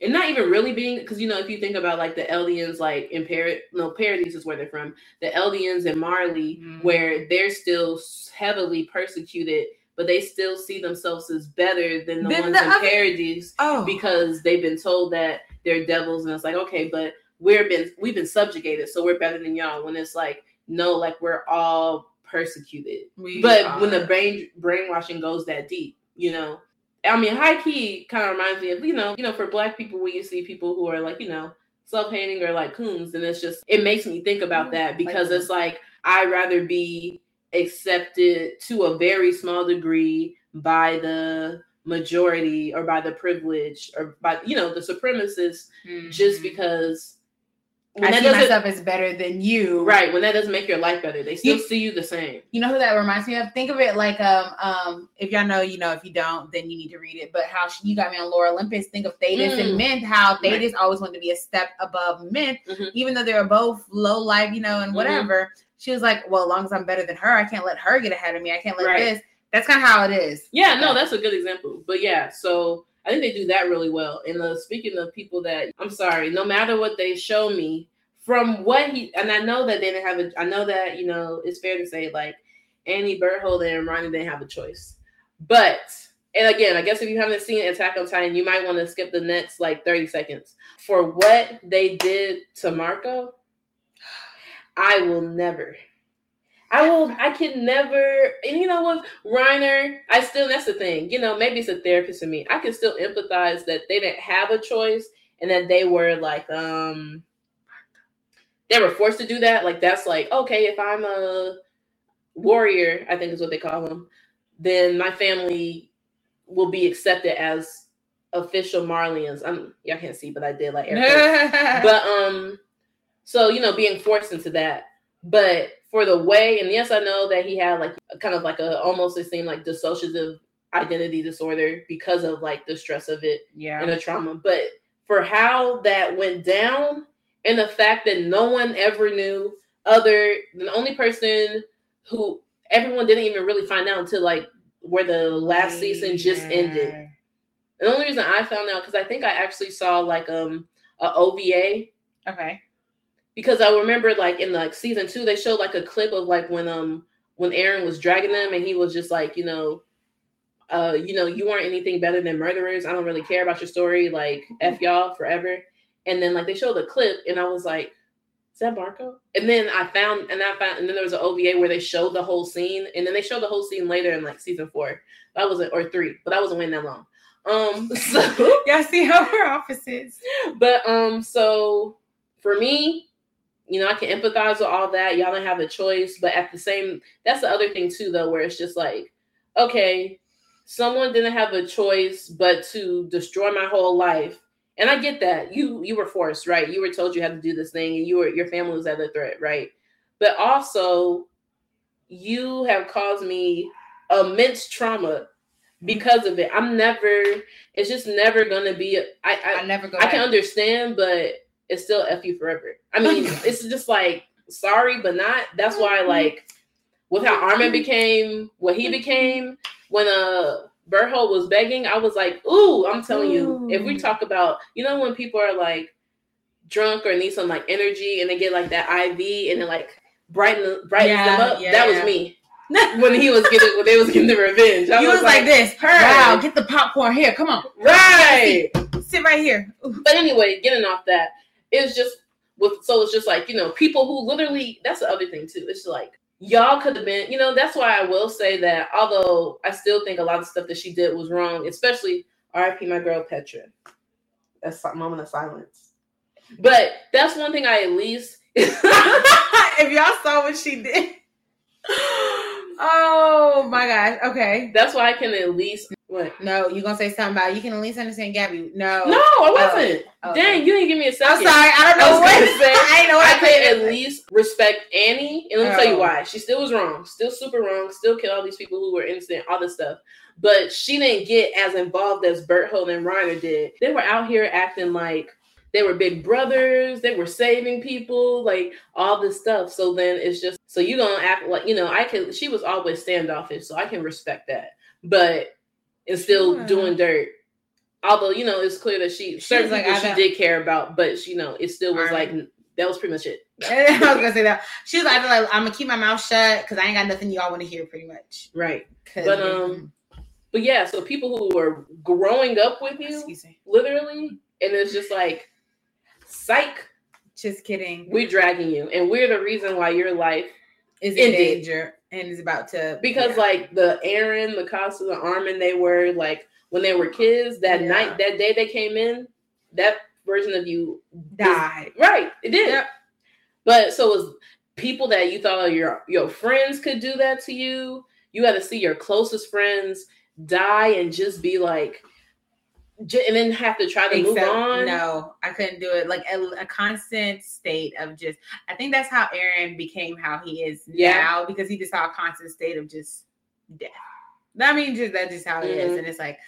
B: and not even really being because you know if you think about like the Eldians like in Par no Paradise is where they're from the Eldians and Marley mm-hmm. where they're still heavily persecuted but they still see themselves as better than the ones the in other- Paradise
A: oh.
B: because they've been told that they're devils and it's like okay but we're been we've been subjugated so we're better than y'all when it's like no like we're all persecuted we but are. when the brain brainwashing goes that deep you know I mean, high key kind of reminds me of you know, you know, for black people when you see people who are like you know self hating or like coons, and it's just it makes me think about that because it's like I'd rather be accepted to a very small degree by the majority or by the privilege or by you know the supremacists mm-hmm. just because
A: when I see myself as better than you.
B: Right. When that doesn't make your life better, they still you, see you the same.
A: You know who that reminds me of? Think of it like um um if y'all know, you know, if you don't, then you need to read it. But how she, you got me on Lore Olympus, think of Thetis mm. and Mint, how Thetis right. always wanted to be a step above Mint, mm-hmm. even though they were both low life, you know, and mm-hmm. whatever. Mm-hmm. She was like, Well, as long as I'm better than her, I can't let her get ahead of me. I can't let right. this. That's kind of how it is.
B: Yeah, no, that's a good example. But yeah, so I think they do that really well. And uh, speaking of people that I'm sorry, no matter what they show me, from what he and I know that they didn't have a I know that you know it's fair to say like Annie Bertholdt and Ronnie didn't have a choice. But and again, I guess if you haven't seen Attack on Titan, you might want to skip the next like 30 seconds. For what they did to Marco, I will never. I will I can never and you know what, Reiner, I still that's the thing. You know, maybe it's a therapist in me. I can still empathize that they didn't have a choice and that they were like um they were forced to do that, like that's like okay, if I'm a warrior, I think is what they call them, then my family will be accepted as official Marleyans. I'm y'all can't see, but I did like but um, so you know, being forced into that, but for the way, and yes, I know that he had like kind of like a almost it seemed like dissociative identity disorder because of like the stress of it,
A: yeah,
B: and the trauma. But for how that went down, and the fact that no one ever knew other the only person who everyone didn't even really find out until like where the last yeah. season just ended. The only reason I found out because I think I actually saw like um a OVA.
A: Okay.
B: Because I remember like in like season two they showed like a clip of like when um when Eren was dragging them and he was just like, you know, uh, you know, you aren't anything better than murderers. I don't really care about your story. Like, F y'all forever. And then like they showed a clip and I was like, is that Marco? And then I found and I found and then there was an OVA where they showed the whole scene and then they showed the whole scene later in like season four. That wasn't or three, but that wasn't waiting that long. Um so
A: y'all see how her office is.
B: But um so for me, you know, I can empathize with all that. Y'all don't have a choice, but at the same that's the other thing too though, where it's just like, okay, someone didn't have a choice but to destroy my whole life and I get that you you were forced, right? You were told you had to do this thing, and you were your family was at a threat, right? But also, you have caused me immense trauma because of it. I'm never. It's just never gonna be. I I,
A: I never go.
B: I can understand, but it's still f you forever. I mean, it's just like sorry, but not. That's why mm-hmm. like with how Armin became, what he mm-hmm. became when uh Bertholdt was begging, I was like, ooh, I'm telling you, if we mm. talk about, you know, when people are like drunk or need some like energy and they get like that IV and it like brighten brightens yeah, them up, yeah, that yeah. was me. when he was getting when they was getting the revenge.
A: I was, was, like, like this. Her. Wow, get the popcorn here. Come on.
B: Right.
A: Sit right here.
B: Ooh. But anyway, getting off that, it's just with so it's just like, you know, people who literally that's the other thing too. It's like y'all could have been, you know, that's why I will say that although I still think a lot of stuff that she did was wrong, especially RIP my girl Petra. That's a moment of silence. But that's one thing I at least
A: if y'all saw what she did. Oh my gosh. Okay.
B: That's why I can at least what?
A: No, you gonna say something about you can at least understand Gabi. No.
B: No, I oh, wasn't. Oh, Dang, you didn't give me a second.
A: I'm sorry, I don't know I what
B: to say. I know I can at least respect Annie, and let me oh. tell you oh. why. She still was wrong, still super wrong, still killed all these people who were innocent, all this stuff. But she didn't get as involved as Bertholdt and Reiner did. They were out here acting like they were big brothers, they were saving people, like all this stuff. So then it's just so you gonna act like you know, I can she was always standoffish, so I can respect that. But it's still doing dirt. Although, you know, it's clear that she certain like, people she did care about, but she, you know, it still was like that was pretty much it.
A: I was gonna say that. She was like, like I'm gonna keep my mouth shut because I ain't got nothing y'all want to hear, pretty much.
B: Right. But um, but yeah, so people who were growing up with you, literally, and it's just like psych.
A: Just kidding.
B: We're dragging you, and we're the reason why your life
A: is in danger and is about to.
B: Because yeah. like the Eren, the Costa, the Armin, they were like when they were kids. That yeah. night, that day they came in, that version of you
A: died.
B: right, it did. Yep. But so it was people that you thought your your friends could do that to you. You got to see your closest friends die and just be like and then have to try to Except, move on.
A: No, I couldn't do it. Like a, a, constant state of just. I think that's how Eren became how he is yeah. now because he just saw a constant state of just death. I mean, just that's just how it mm-hmm. is, and it's like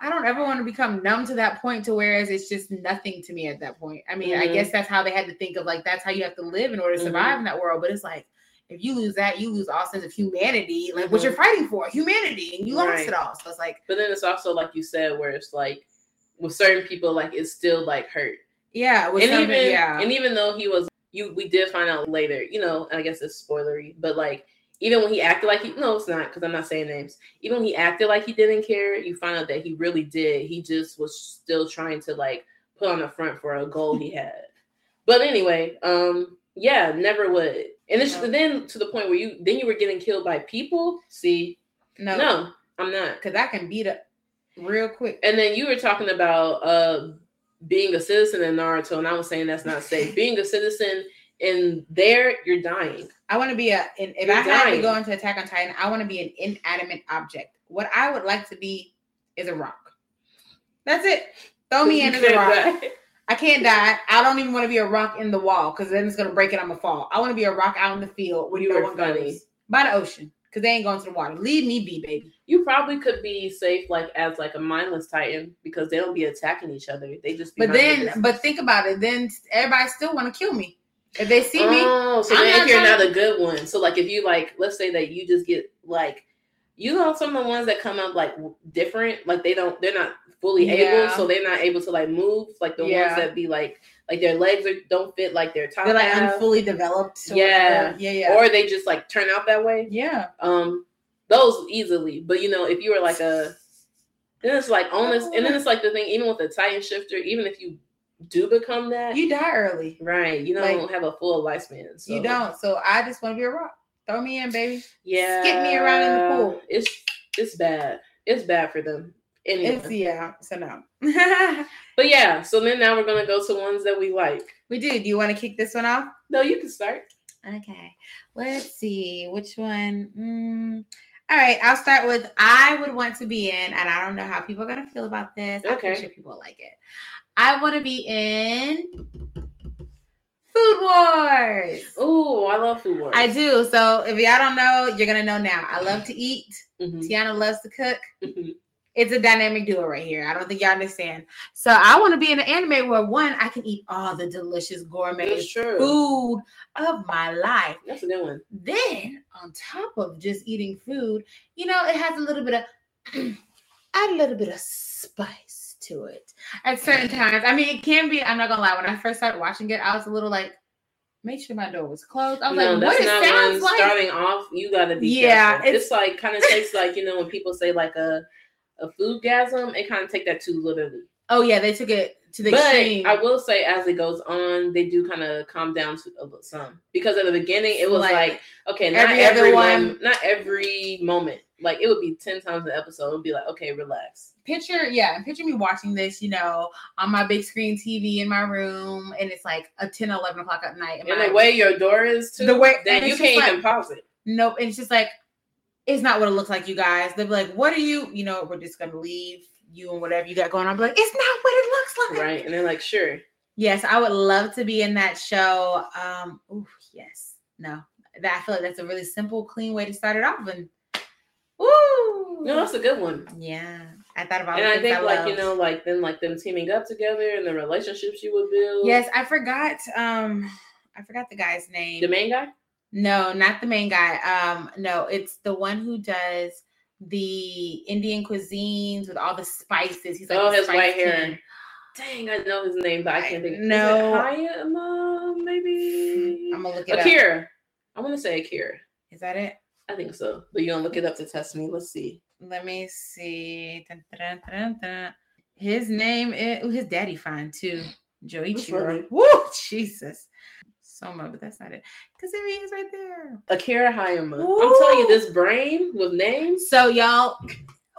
A: I don't ever want to become numb to that point to whereas it's just nothing to me at that point. I mean, mm-hmm. I guess that's how they had to think of like that's how you have to live in order to survive mm-hmm. in that world. But it's like if you lose that, you lose all sense of humanity, like what you're mm-hmm. fighting for, humanity, and you right. lost it all. So it's like,
B: but then it's also like you said, where it's like with certain people, like it's still like hurt.
A: Yeah,
B: and even yeah. and even though he was, you we did find out later. You know, I guess it's spoilery, but like even when he acted like he no, it's not because I'm not saying names. Even when he acted like he didn't care, you find out that he really did. He just was still trying to like put on the front for a goal he had. But anyway, um, yeah, never would. And it's no. then to the point where you then you were getting killed by people. See, no, no, I'm not
A: because I can beat up real quick.
B: And then you were talking about uh being a citizen in Naruto, and I was saying that's not safe. being a citizen in there, you're dying.
A: I want to be a. In, if you're I dying. had to go into Attack on Titan, I want to be an inanimate object. What I would like to be is a rock. That's it. Throw me in as a rock. Die. I can't die. I don't even want to be a rock in the wall because then it's gonna break it. I'm gonna fall. I want to be a rock out in the field where you no one funny. goes by the ocean because they ain't going to the water. Leave me be, baby.
B: You probably could be safe like as like a mindless titan because they don't be attacking each other. They just.
A: but then, but think about it. Then everybody still want to kill me if they see me.
B: Oh, so then if you're not a good one. So like if you like, let's say that you just get like you know some of the ones that come up like different, like they don't, they're not fully
A: Yeah.
B: able, so they're not able to like move. Like the
A: Yeah.
B: ones that be like, like their legs are, don't fit like their top
A: They're like
B: half,
A: unfully developed.
B: Yeah.
A: yeah, yeah.
B: or they just like turn out that way.
A: yeah.
B: Um, those easily. But you know, if you were like a, then it's like honest, and then it's like the thing, even with the Titan shifter, even if you do become that,
A: You die early.
B: right, you don't
A: like-
B: have a full lifespan. So.
A: You don't. So I just want to be a rock. Throw me in, baby.
B: Yeah,
A: Skip me around in the pool.
B: It's it's bad. It's bad for them. Anyway.
A: It's yeah. So no.
B: But yeah, so then now we're gonna go to ones that we like.
A: we do. Do you want to kick this one off?
B: No, you can start.
A: Okay. Let's see which one. Mm. All right, I'll start with I would want to be in, and I don't know how people are gonna feel about this. I'm pretty sure people like it. I want to be in Food Wars.
B: Oh, I love food wars.
A: I do. So if y'all don't know, you're gonna know now. I love to eat.
B: Mhm.
A: Tiana loves to cook.
B: Mhm.
A: It's a dynamic duo right here. I don't think y'all understand. So I want to be in an anime where one, I can eat all the delicious gourmet food of my life.
B: That's a good one.
A: Then on top of just eating food, you know, it has a little bit of add a little bit of spice to it at certain times. I mean, it can be. I'm not gonna lie. When I first started watching it, I was a little like, make sure my door was closed. I was
B: no,
A: like, what it sounds like.
B: starting off. You gotta be
A: Yeah,
B: careful.
A: it's-
B: It's, like kind of takes like you know when people say like a a food gasm, it kind of take that too literally.
A: oh yeah, they took it to the
B: but
A: extreme.
B: I will say, as it goes on, they do kind of calm down to a little some because at the beginning it was
A: Like,
B: like, okay, not
A: every other
B: every
A: one-
B: one, not every moment. Like it would be ten times an episode. It would be like, okay, relax.
A: picture yeah and picture me watching this you know on my big screen tv in my room and it's like a 10 11 o'clock at night
B: And
A: my-
B: the way your door is too,
A: The way- that
B: you can't
A: just
B: even pause it.
A: nope and it's just like it's not what it looks like you guys they'll be like what are you you know we're just gonna leave you and whatever you got going on be like it's not what it looks like
B: Right. And they're like, sure.
A: yes i would love to be in that show um ooh, yes no that i feel like that's a really simple clean way to start it off and Ooh.
B: No, that's a good one.
A: yeah i thought about
B: it.
A: And
B: I think like you know, like then like them teaming up together and the relationships you would build.
A: Yes, I forgot. Um, I forgot the guy's name.
B: The main guy?
A: No, not the main guy. Um, no, it's the one who does the Indian cuisines with all the spices. He's like
B: Oh, his white hair. Dang, I know his name, but I can't think.
A: No.
B: Hayama, maybe?
A: I'm gonna look it up.
B: Akira. I want to say Akira.
A: Is that it?
B: I think so. But you don't look it up to test me. Let's see.
A: Let me see. Dun, dun, dun. His name is ooh, his daddy fine too. Joichiro.
B: funny.
A: Woo, Jesus. Soma, but that's not it. Because there he is right there.
B: Akira Hayama. I'm telling you, this brain with names.
A: So y'all,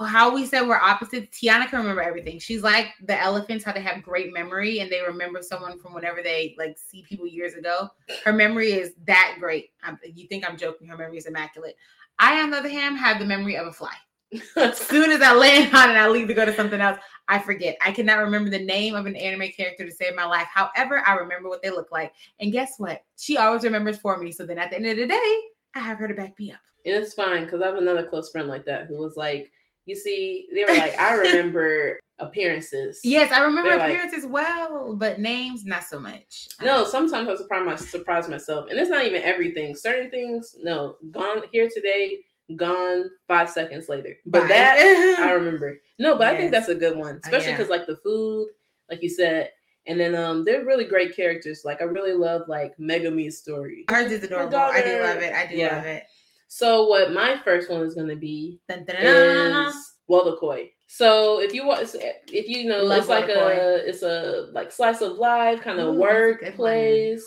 A: how we said we're opposite. Tiana can remember everything. She's like the elephants, how they have great memory and they remember someone from whenever they like see people years ago. Her memory is that great. I'm, you think I'm joking? Her memory is immaculate. I, on the other hand, have the memory of a fly. As soon as I land on it, I leave to go to something else. I forget. I cannot remember the name of an anime character to save my life. However, I remember what they look like. And guess what? She always remembers for me. So then at the end of the day, I have her to back me up.
B: And it's fine because I have another close friend like that who was like, you see, they were like, I remember appearances.
A: Yes, I remember
B: They're like-
A: well, but names not so much.
B: No, sometimes I surprise, my, surprise myself. And it's not even everything. Certain things, no, gone here today, gone five seconds later. But
A: Bye.
B: that I remember. No, but I think that's a good one,
A: Uh,
B: especially
A: yeah.
B: because like the food, like you said, and then um, they're really great characters. Like I really love like Megumi's story.
A: Hers is adorable. I do love it. I do
B: yeah.
A: love it.
B: So what my first one is gonna be
A: Dun, dun, dun,
B: is Wotakoi. So if you want, if you know,
A: Love
B: it's like
A: Wotakoi.
B: a, it's a like slice of life kind of work plays,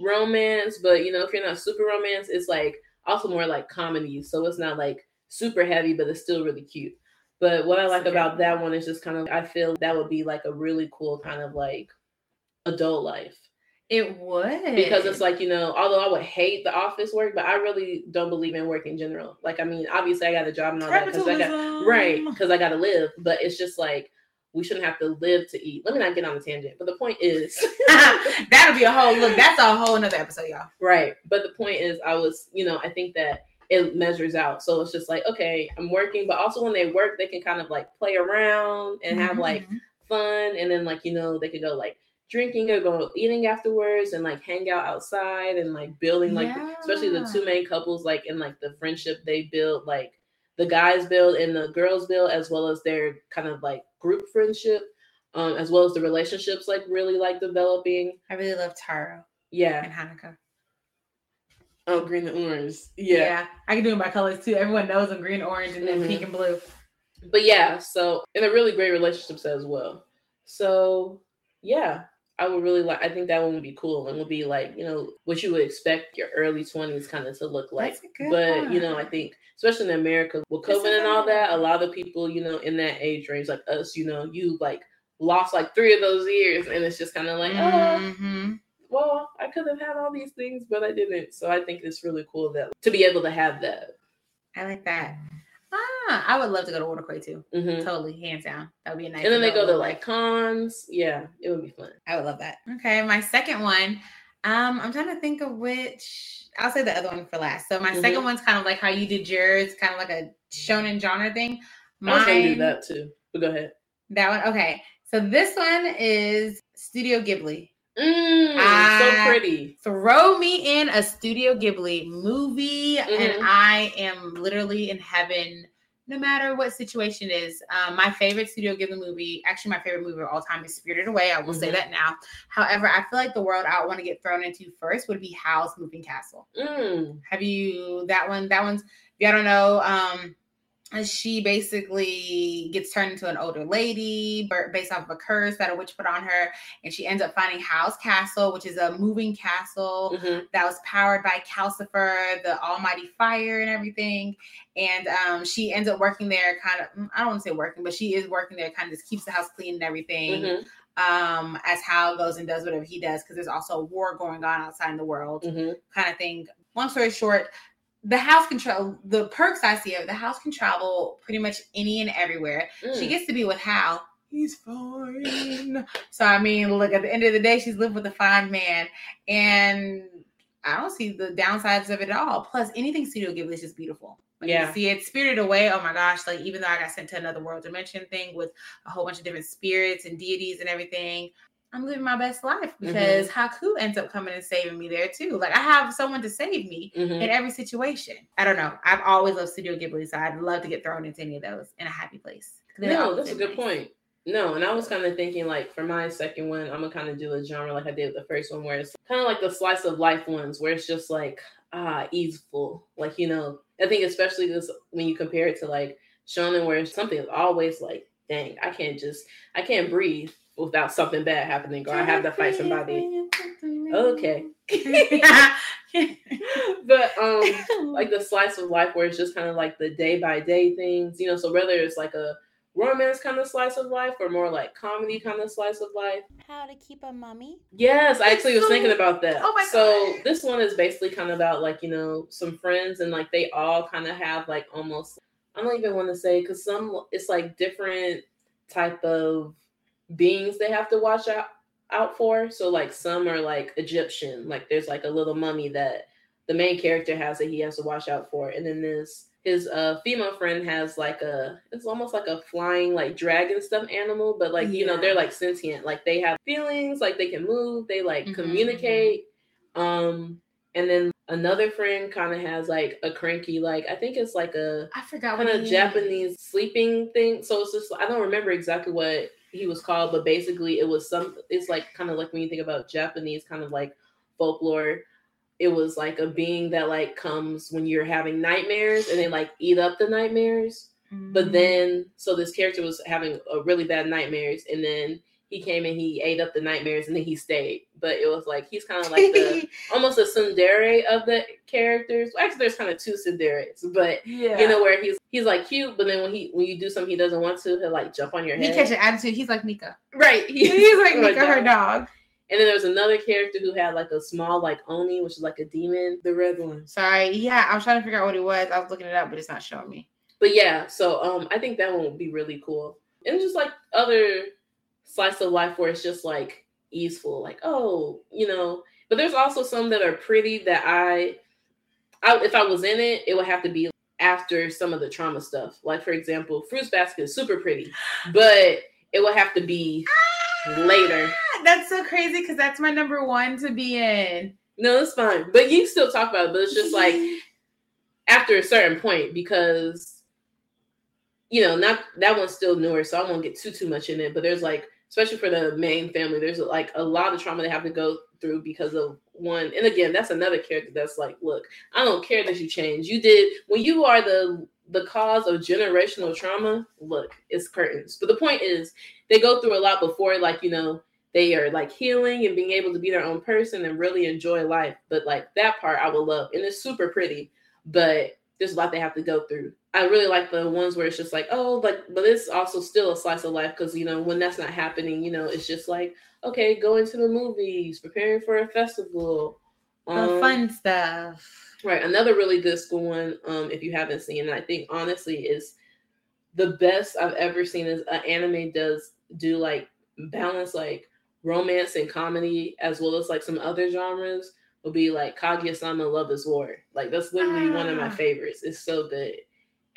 B: romance. But you know, if you're not super romance, it's like also more like comedy. So it's not like super heavy, but it's still really cute. But what I like about that one is just kind of I feel that would be like a really cool kind of like adult life
A: It would
B: because it's like you know although i would hate the office work but i really don't believe in work in general like i mean obviously i got a job and all that because i got right because i gotta live but it's just like we shouldn't have to live to eat let me not get on a tangent but the point is
A: That'll be a whole look. That's a whole another episode, y'all.
B: right but the point is i was you know i think that it measures out so it's just like okay i'm working but also when they work they can kind of like play around and have like
A: Mhm.
B: fun and then like you know they could go like drinking or go eating afterwards and like hang out outside and like building like especially the two main couples like in like the friendship they build like the guys build and the girls build, as well as their kind of like group friendship, um, as well as the relationships like really like developing.
A: I really love Taro.
B: Yeah.
A: And Hanako.
B: Oh, green and orange. Yeah. yeah.
A: I can do them by colors too. Everyone knows them green, orange, and then mm-hmm. pink and blue.
B: But yeah, so in a really great relationships as well. So yeah, I would really like. I think that one would be cool and would be like you know what you would expect your early twenties kind of to look like. But one. you know, I think especially in America with COVID and all that, a lot of people you know in that age range like us, you know, you like lost like three of those years, and it's just kind of like, oh, mm-hmm. oh, well, I could have had all these things, but I didn't. So I think it's really cool that to be able to have that.
A: I like that. Ah, I would love to go to Wotakoi too. Mm-hmm. Totally, hands down. That would be a nice.
B: And then they go to like cons. Yeah, it would be fun.
A: I would love that. Okay, my second one. Um, I'm trying to think of which. I'll say the other one for last. So my mm-hmm. second one's kind of like how you did yours, kind of like a shonen genre thing.
B: Mine, I can do that too. But go ahead.
A: That one, okay. So this one is Studio Ghibli.
B: Mm, so pretty.
A: Throw me in a Studio Ghibli movie, mm-hmm. and I am literally in heaven no matter what situation is. Um, my favorite Studio Ghibli movie, actually, my favorite movie of all time is Spirited Away. I will mm-hmm. say that now. However, I feel like the world I want to get thrown into first would be Howl's Moving Castle. Mm. Have you that one? That one's, if you don't know, um, she basically gets turned into an older lady based off of a curse that a witch put on her and she ends up finding Howl's Castle which is a moving castle mm-hmm. that was powered by calcifer the almighty fire and everything and um, she ends up working there kind of mm, i don't want to say working but she is working there kind of just keeps the house clean and everything mm-hmm. um, as Howl goes and does whatever he does because there's also a war going on outside in the world mm-hmm. kind of thing long story short the house can travel. The perks I see of the house can travel pretty much any and everywhere. Mm. She gets to be with Howl. He's fine. so I mean, look at the end of the day, she's lived with a fine man, and I don't see the downsides of it at all. Plus, anything Studio Ghibli is just beautiful. When yeah. you see it spirited away, oh my gosh! Like even though I got sent to another world dimension thing with a whole bunch of different spirits and deities and everything, I'm living my best life mm-hmm. because mm-hmm. Haku ends up coming and saving me there too. Like I have someone to save me mm-hmm. in every situation. I don't know. I've always loved Studio Ghibli, so I'd love to get thrown into any of those in a happy place.
B: No, that's a good nice. point. No, and I was kind of thinking like for my second one, I'm gonna kind of do a genre like I did with the first one, where it's kind of like the slice of life ones, where it's just like ah easeful, like you know. I think especially this when you compare it to like shonen, where something is always like, dang, I can't just, I can't breathe without something bad happening, or I have to fight somebody. Okay. but um like the slice of life where it's just kind of like the day by day things, you know, so whether it's like a romance kind of slice of life or more like comedy kind of slice of life.
C: How to keep a mummy?
B: Yes, I actually was thinking about that. Oh my so God. this one is basically kind of about like, you know, some friends and like they all kind of have like almost I don't even want to say because some it's like different type of beings they have to watch out out for. So like some are like Egyptian, like there's like a little mummy that the main character has that he has to watch out for, and then this his uh female friend has like a it's almost like a flying like dragon stuff animal, but like yeah. you know they're like sentient, like they have feelings, like they can move, they like mm-hmm. communicate. Um, and then another friend kind of has like a cranky like I think it's like a
A: I forgot
B: kind of Japanese sleeping thing. So it's just I don't remember exactly what he was called, but basically it was some. It's like kind of like when you think about Japanese kind of like folklore. It was like a being that like comes when you're having nightmares and they like eat up the nightmares. Mm-hmm. But then, so this character was having a really bad nightmares, and then he came and he ate up the nightmares and then he stayed. But it was like he's kind of like the almost a tsundere of the characters. Well, actually, there's kind of two tsunderes, but yeah. you know where he's he's like cute, but then when he when you do something he doesn't want to, he'll like jump on your head.
A: He catch an attitude. He's like Nika.
B: Right.
A: He, he's like Nika, her dog.
B: And then there was another character who had like a small like Oni, which is like a demon. The red one.
A: Sorry, yeah, I was trying to figure out what it was. I was looking it up, but it's not showing me.
B: But yeah, so um, I think that one would be really cool. And just like other slice of life where it's just like easeful, like oh, you know. But there's also some that are pretty that I, I if I was in it, it would have to be after some of the trauma stuff. Like for example, Fruits Basket is super pretty, but it would have to be later.
A: Ah, that's so crazy because that's my number one to be in.
B: No, it's fine. But you still talk about it, but it's just like after a certain point because you know, not that one's still newer, so I won't get too too much in it. But there's like, especially for the main family, there's like a lot of trauma they have to go through because of one. And again, that's another character that's like, look, I don't care that you change. You did when you are the the cause of generational trauma. Look, it's curtains. But the point is, they go through a lot before, like you know, they are like healing and being able to be their own person and really enjoy life. But like that part, I would love, and it's super pretty. But there's a lot they have to go through. I really like the ones where it's just like, oh, like, but it's also still a slice of life because you know when that's not happening, you know, it's just like, okay, going to the movies, preparing for a festival,
A: um, the fun stuff.
B: Right. Another really good school one, um, if you haven't seen, and I think honestly is the best I've ever seen is an anime does do like balance like romance and comedy as well as like some other genres will be like Kaguya-sama Love is War. Like that's literally ah. one of my ah. favorites. It's so good.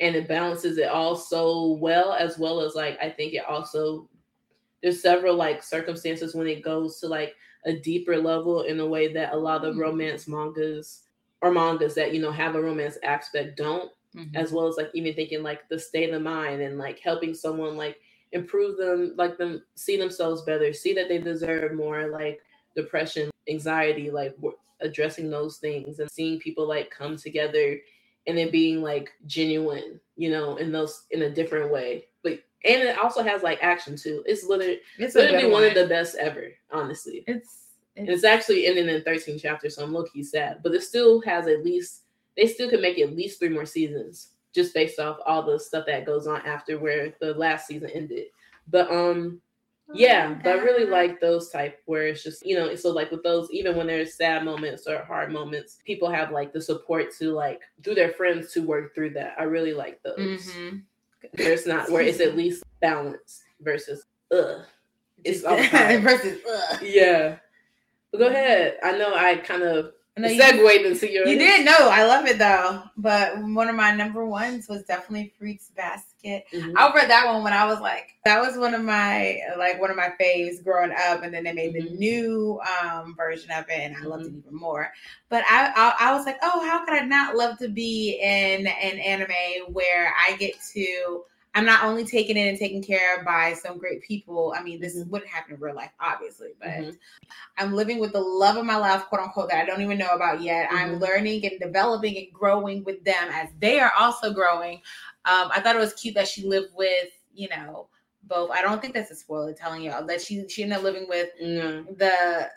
B: And it balances it all so well, as well as like I think it also there's several like circumstances when it goes to like a deeper level in a way that a lot of mm-hmm. romance mangas or mangas that you know have a romance aspect don't, mm-hmm. as well as like even thinking like the state of mind and like helping someone like improve them, like them see themselves better, see that they deserve more, like depression, anxiety, like addressing those things and seeing people like come together and then being like genuine, you know, in those in a different way. But and it also has like action too. It's literally it's literally one, of the best ever, honestly.
A: It's
B: it's, it's actually ending in 13 chapters, so I'm low key sad. But it still has at least they still could make at least three more seasons just based off all the stuff that goes on after where the last season ended. But um yeah but i really like those type where it's just you know so like with those even when there's sad moments or hard moments people have like the support to like through their friends to work through that. I really like those. Mm-hmm. there's not where it's at least balanced versus uh it's all versus uh yeah. But go ahead. I know i kind of segued into your.
A: You did know. I love it though. But one of my number ones was definitely Fruits Basket. Mm-hmm. I read that one when I was like, that was one of my like one of my faves growing up, and then they made mm-hmm. the new um, version of it, and I loved mm-hmm. it even more. But I, I I was like, oh, how could I not love to be in an anime where I get to I'm not only taken in and taken care of by some great people. I mean, this mm-hmm. wouldn't happen in real life, obviously, but mm-hmm. I'm living with the love of my life, quote unquote, that I don't even know about yet. Mm-hmm. I'm learning and developing and growing with them as they are also growing. Um, I thought it was cute that she lived with, you know, both. I don't think that's a spoiler telling y'all that she she ended up living with the.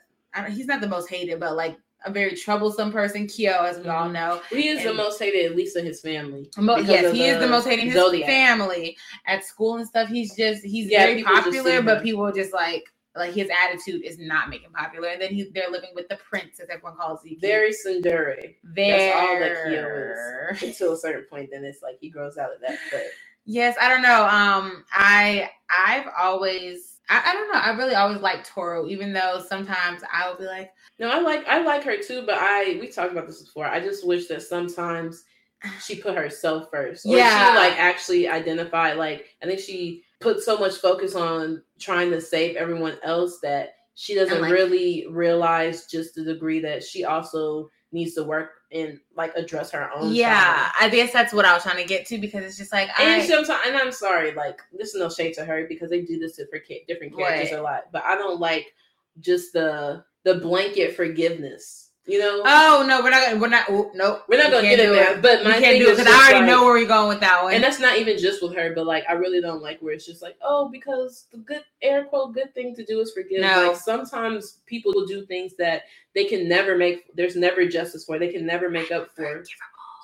A: he's not the most hated, but like a very troublesome person, Kyo, as we all mm-hmm. know.
B: He is and, the most hated, at least in his family.
A: yes, he is the most hated in his Zodiac. family at school and stuff. He's just he's yeah, very popular, but people just like like his attitude is not making popular. And then he's they're living with the prince, as everyone calls him.
B: Very tsundere. Very. That's all that Kyo is until a certain point. Then it's like he grows out of that. But
A: yes, I don't know. Um, I I've always I, I, don't know. I really always like Tohru, even though sometimes I will be like,
B: no, I like I like her too. But I we talked about this before. I just wish that sometimes she put herself first. Or yeah. she like actually identified like I think she put so much focus on trying to save everyone else that she doesn't like, really realize just the degree that she also needs to work and like address her own.
A: Yeah, I guess that's what I was trying to get to because it's just like
B: and I, sometimes, and I'm sorry, like this is no shade to her because they do this to for different characters right. a lot, but I don't like just the the blanket forgiveness you know?
A: Oh no, we're not. We're not. Oh, nope.
B: We're not gonna get in there. But my
A: thing is, because I already like, know where we're going with that one.
B: And that's not even just with her, but like I really don't like where it's just like, oh, because the good air quote good thing to do is forgive. No. Like sometimes people will do things that they can never make. There's never justice for. They can never make up for.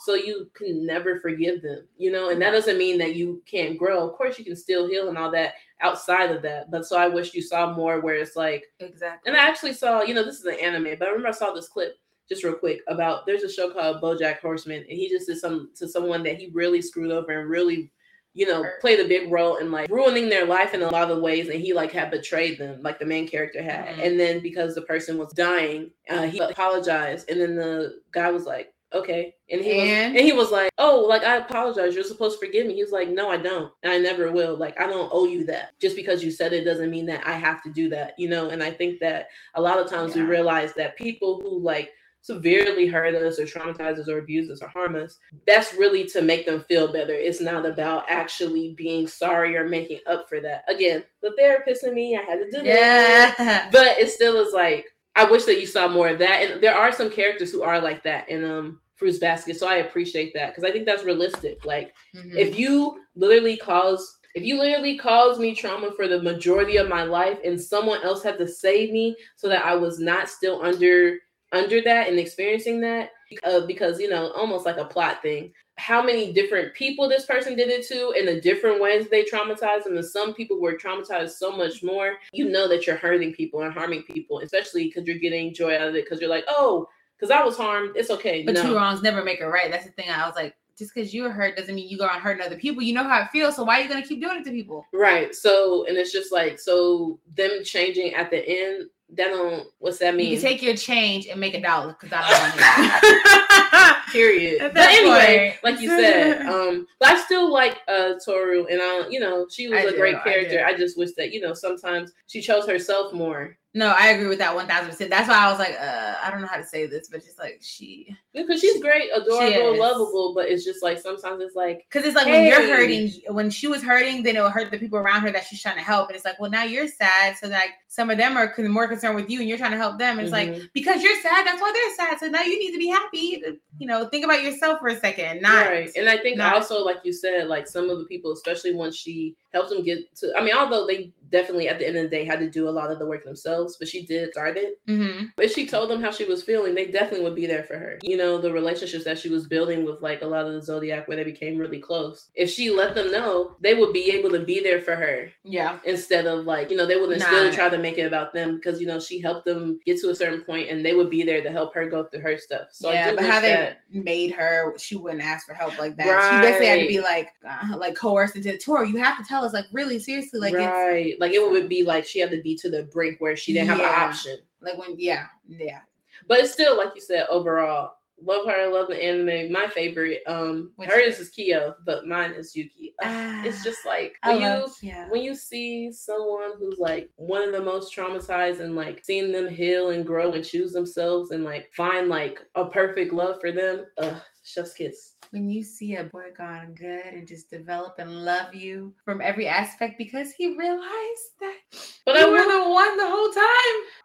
B: So you can never forgive them, you know, and that doesn't mean that you can't grow. Of course, you can still heal and all that outside of that. But so I wish you saw more where it's like
A: exactly.
B: And I actually saw, you know, this is an anime, but I remember I saw this clip just real quick about there's a show called BoJack Horseman, and he just did some to someone that he really screwed over and really, you know, played a big role in like ruining their life in a lot of ways, and he like had betrayed them, like the main character had. Mm-hmm. And then because the person was dying, uh, he apologized, and then the guy was like, okay. And he and? Was, and he was like, oh, like I apologize. You're supposed to forgive me. He was like, no, I don't, and I never will. Like I don't owe you that. Just because you said it doesn't mean that I have to do that, you know. And I think that a lot of times yeah. we realize that people who like severely hurt us or traumatize us or abuse us or harm us, that's really to make them feel better. It's not about actually being sorry or making up for that. Again, the therapist in me, I had to do yeah. that. But it still is like, I wish that you saw more of that. And there are some characters who are like that And um Fruits Basket. So I appreciate that because I think that's realistic. Like mm-hmm. if you literally cause if you literally caused me trauma for the majority of my life and someone else had to save me so that I was not still under under that and experiencing that uh, because you know almost like a plot thing how many different people this person did it to and the different ways they traumatized them and some people were traumatized so much more you know that you're hurting people and harming people especially because you're getting joy out of it because you're like oh because i was harmed it's okay
A: but no. two wrongs never make a right that's the thing i was like just because you were hurt doesn't mean you go on hurting other people. You know how it feels, so why are you gonna keep doing it to people?
B: Right. So, and it's just like so them changing at the end that don't what's that mean?
A: You take your change and make a dollar because I
B: don't want. Period. But anyway, point. like you said, um, but I still like uh Toru and I you know, she was I a do, great character. I, I, just wish that, you know, sometimes she chose herself more
A: no, I agree with that one thousand percent. That's why I was like, uh, I don't know how to say this, but just like she,
B: because she's great, adorable, lovable, but it's just like sometimes it's like
A: because it's like hey. when you're hurting, when she was hurting, then it will hurt the people around her that she's trying to help, and it's like, well, now you're sad, so like some of them are more concerned with you, and you're trying to help them. It's mm-hmm. like because you're sad, that's why they're sad. So now you need to be happy. You know, think about yourself for a second, not right.
B: And I think not, also, like you said, like some of the people, especially once she helps them get to. I mean, although they definitely at the end of the day had to do a lot of the work themselves, but she did start it. Mm-hmm. If she told them how she was feeling, they definitely would be there for her. You know, the relationships that she was building with like a lot of the Zodiac where they became really close. If she let them know, they would be able to be there for her.
A: Yeah.
B: Instead of like, you know, they wouldn't nah. still try to make it about them because, you know, she helped them get to a certain point and they would be there to help her go through her stuff.
A: So yeah, but how that... they made her, she wouldn't ask for help like that. Right. She basically had to be like, uh, like coerced into the tour. You have to tell us, like, really seriously, like,
B: right. Like it would be like she had to be to the brink where she didn't yeah. have an option.
A: Like when, yeah, yeah.
B: But it's still like you said, overall, love her, love the anime. My favorite, um, Which hers is Kyo, but mine is Yuki. Ah, it's just like when you when you see someone who's like one of the most traumatized and like seeing them heal and grow and choose themselves and like find like a perfect love for them. Ugh, chef's kiss
A: when you see a boy gone good and just develop and love you from every aspect because he realized that but you I were the one the whole time.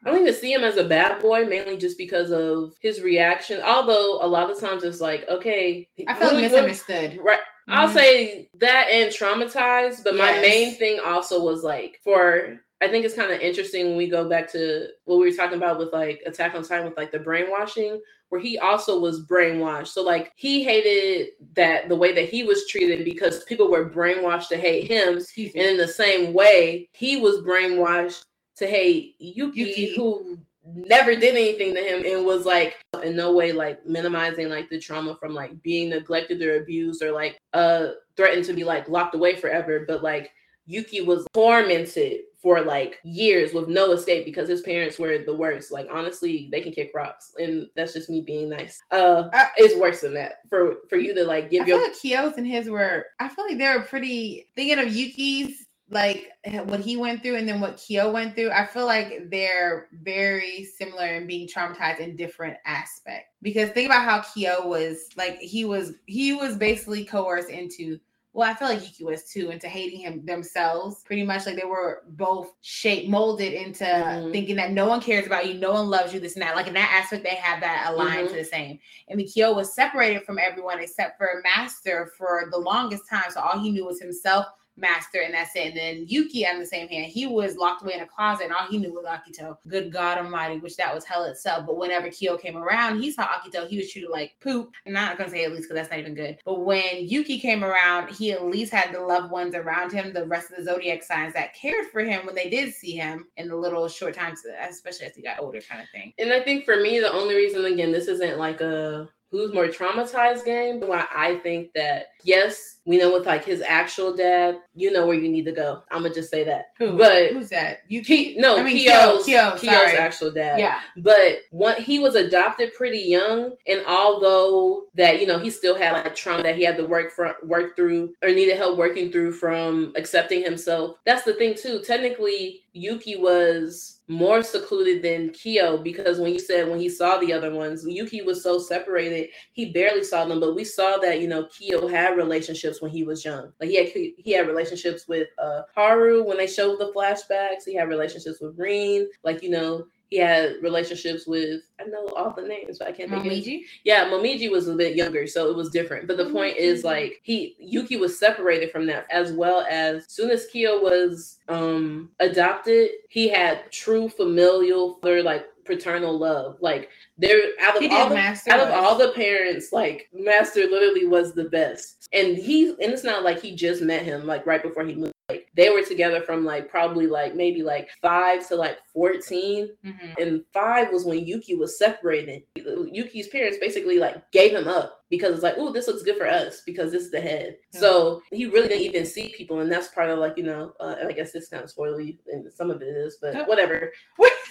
B: I don't even see him as a bad boy, mainly just because of his reaction. Although a lot of times it's like, okay,
A: I felt misunderstood.
B: Right. Mm-hmm. I'll say that and traumatized, but yes. my main thing also was like for I think it's kind of interesting when we go back to what we were talking about with like Attack on Titan with like the brainwashing, where he also was brainwashed. So like he hated that the way that he was treated because people were brainwashed to hate him, and in the same way he was brainwashed to hate Yuki, Yuki. who never did anything to him and was like in no way like minimizing like the trauma from like being neglected or abused or like uh threatened to be like locked away forever but like Yuki was tormented for like years with no escape because his parents were the worst. Like honestly, they can kick rocks, and that's just me being nice. Uh, it's worse than that for for you to like give
A: I
B: your.
A: feel like Kyo's and his were. I feel like they were pretty. Thinking of Yuki's like what he went through and then what Kyo went through, I feel like they're very similar in being traumatized in different aspects. Because think about how Kyo was like he was he was basically coerced into well, I feel like Yuki was too, into hating him themselves. Pretty much like they were both shaped, molded into mm-hmm. thinking that no one cares about you, no one loves you, this and that. Like in that aspect, they have that aligned mm-hmm. to the same. And Mikio was separated from everyone except for Master for the longest time. So all he knew was himself master and that's it. And then Yuki on the same hand, he was locked away in a closet and all he knew was Akito. Good God Almighty, which that was hell itself. But whenever Kyo came around, he saw Akito, he was treated like poop. And I'm not gonna say at least because that's not even good. But when Yuki came around, he at least had the loved ones around him, the rest of the zodiac signs that cared for him when they did see him in the little short times, especially as he got older, kind of thing.
B: And I think for me, the only reason again, this isn't like a who's more traumatized game. Why I think that yes, we know with like his actual dad, you know where you need to go. I'm gonna just say that.
A: Who?
B: But
A: who's that?
B: You Ke- no, I mean, Kyo's, Kyo, Kyo's actual dad.
A: Yeah.
B: But one he was adopted pretty young, and although that you know he still had like trauma that he had to work from work through or needed help working through from accepting himself. That's the thing too. Technically, Yuki was more secluded than Kyo because when you said when he saw the other ones, Yuki was so separated, he barely saw them. But we saw that you know Kyo had relationships when he was young. Like he had he had relationships with uh Haru when they showed the flashbacks. He had relationships with Rin. Like you know he had relationships with I know all the names, but I can't think
A: Momiji?
B: Yeah, Momiji was a bit younger, so it was different. But the point is like he Yuki was separated from that as well as soon as Kyo was um adopted, he had true familial or like paternal love. Like there out of all the, out of all the parents, like Master literally was the best. And he and it's not like he just met him like right before he moved like they were together from like probably like maybe like five to like 14 mm-hmm. and five was when yuki was separated yuki's parents basically like gave him up because it's like oh this looks good for us because this is the head mm-hmm. so he really didn't even see people and that's part of like you know uh, i guess this kind of spoilery and some of it is but whatever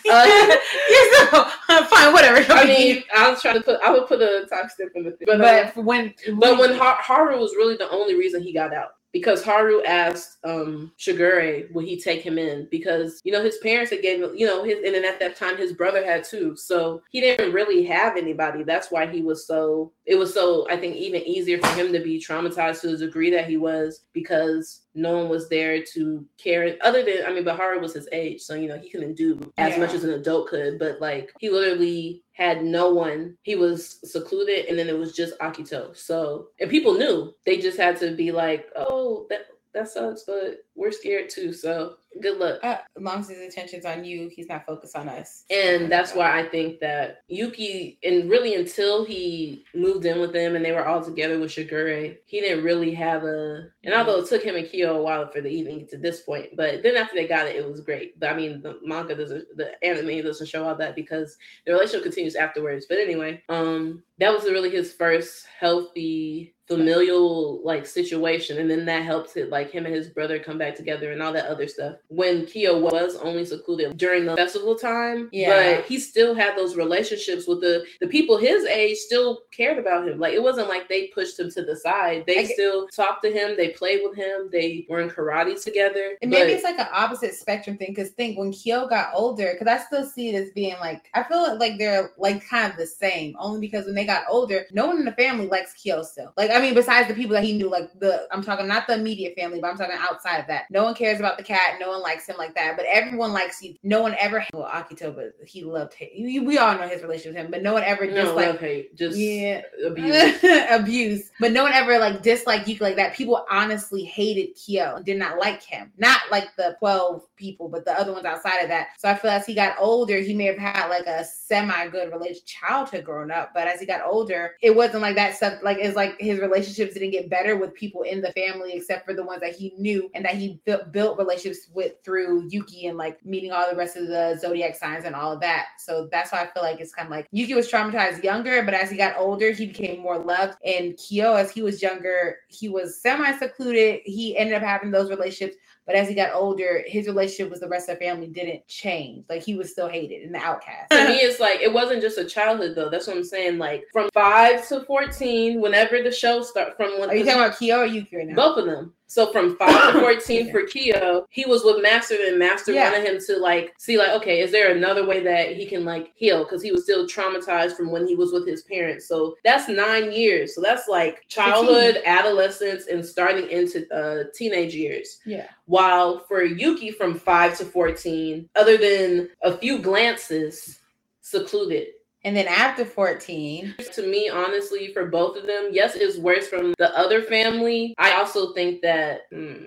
B: uh,
A: yes, no, fine, whatever.
B: I mean, I was trying to put, I would put a timestamp in the thing, but, but uh, when, but when Haru was really the only reason he got out because Haru asked um Shigure would he take him in because you know his parents had gave him you know his and then at that time his brother had too. So he didn't really have anybody. That's why he was so it was so I think even easier for him to be traumatized to the degree that he was because no one was there to care other than I mean Bahara was his age so you know he couldn't do as yeah. much as an adult could but like he literally had no one. He was secluded and then it was just Akito. So and people knew. They just had to be like oh that that sucks but we're scared too so good luck.
A: Uh, as long as his attention's on you, he's not focused on us.
B: And that's why I think that Yuki, and really until he moved in with them and they were all together with Shigure, he didn't really have a. And although it took him and Kyo a while for the even get to this point, but then after they got it, it was great. But I mean, the manga doesn't, the anime doesn't show all that because the relationship continues afterwards. But anyway, um, that was really his first healthy familial like situation and then that helped it like him and his brother come back together and all that other stuff when Kyo was only secluded during the festival time. Yeah. But he still had those relationships with the the people his age still cared about him. Like it wasn't like they pushed him to the side. They still talked to him, they played with him, they were in karate together.
A: And maybe it's like an opposite spectrum thing because think when Kyo got older, because I still see it as being like I feel like they're like kind of the same, only because when they got older, no one in the family likes Kyo still. Like I mean, besides the people that he knew, like the I'm talking not the immediate family, but I'm talking outside of that. No one cares about the cat, no one likes him like that, but everyone likes you. No one ever well Akito, but he loved him. We all know his relationship with him, but no one ever
B: just
A: no,
B: like hate, just
A: yeah abuse, abuse. But no one ever like disliked you like that. People honestly hated Kyo and did not like him. Not like the twelve people, but the other ones outside of that. So I feel as he got older, he may have had like a semi good relationship childhood growing up, but as he got older, it wasn't like that stuff. Like it's like his relationships didn't get better with people in the family, except for the ones that he knew and that he built, built relationships with through Yuki and like meeting all the rest of the zodiac signs and all of that. So that's why I feel like it's kind of like Yuki was traumatized younger, but as he got older, he became more loved. And Kyo, as he was younger, he was semi secluded. He ended up having those relationships but as he got older, his relationship with the rest of the family didn't change. Like he was still hated and the outcast.
B: To me, it's like it wasn't just a childhood though. That's what I'm saying. Like from five to fourteen, whenever the show started, from when
A: are you talking about Kyo or Yuki right now?
B: Both of them. So from five to fourteen for Kyo, he was with Master, and Master yeah. wanted him to like see like, okay, is there another way that he can like heal? Because he was still traumatized from when he was with his parents. So that's nine years. So that's like childhood, 15. adolescence, and starting into uh, teenage years.
A: Yeah.
B: While for Yuki from five to fourteen, other than a few glances, secluded.
A: And then after 14.
B: To me, honestly, for both of them, yes, it's worse from the other family. I also think that. Hmm,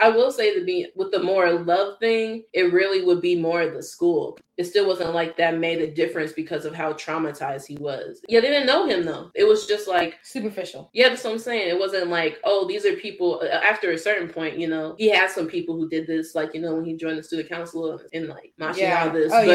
B: I will say to be with the more love thing, it really would be more the school it still wasn't like that made a difference because of how traumatized he was. Yeah, they didn't know him though. It was just like
A: superficial.
B: Yeah, that's what I'm saying. It wasn't like, oh, these are people. After a certain point, you know, he had some people who did this, like you know, when he joined the student council and like Machi yeah. this. Oh, but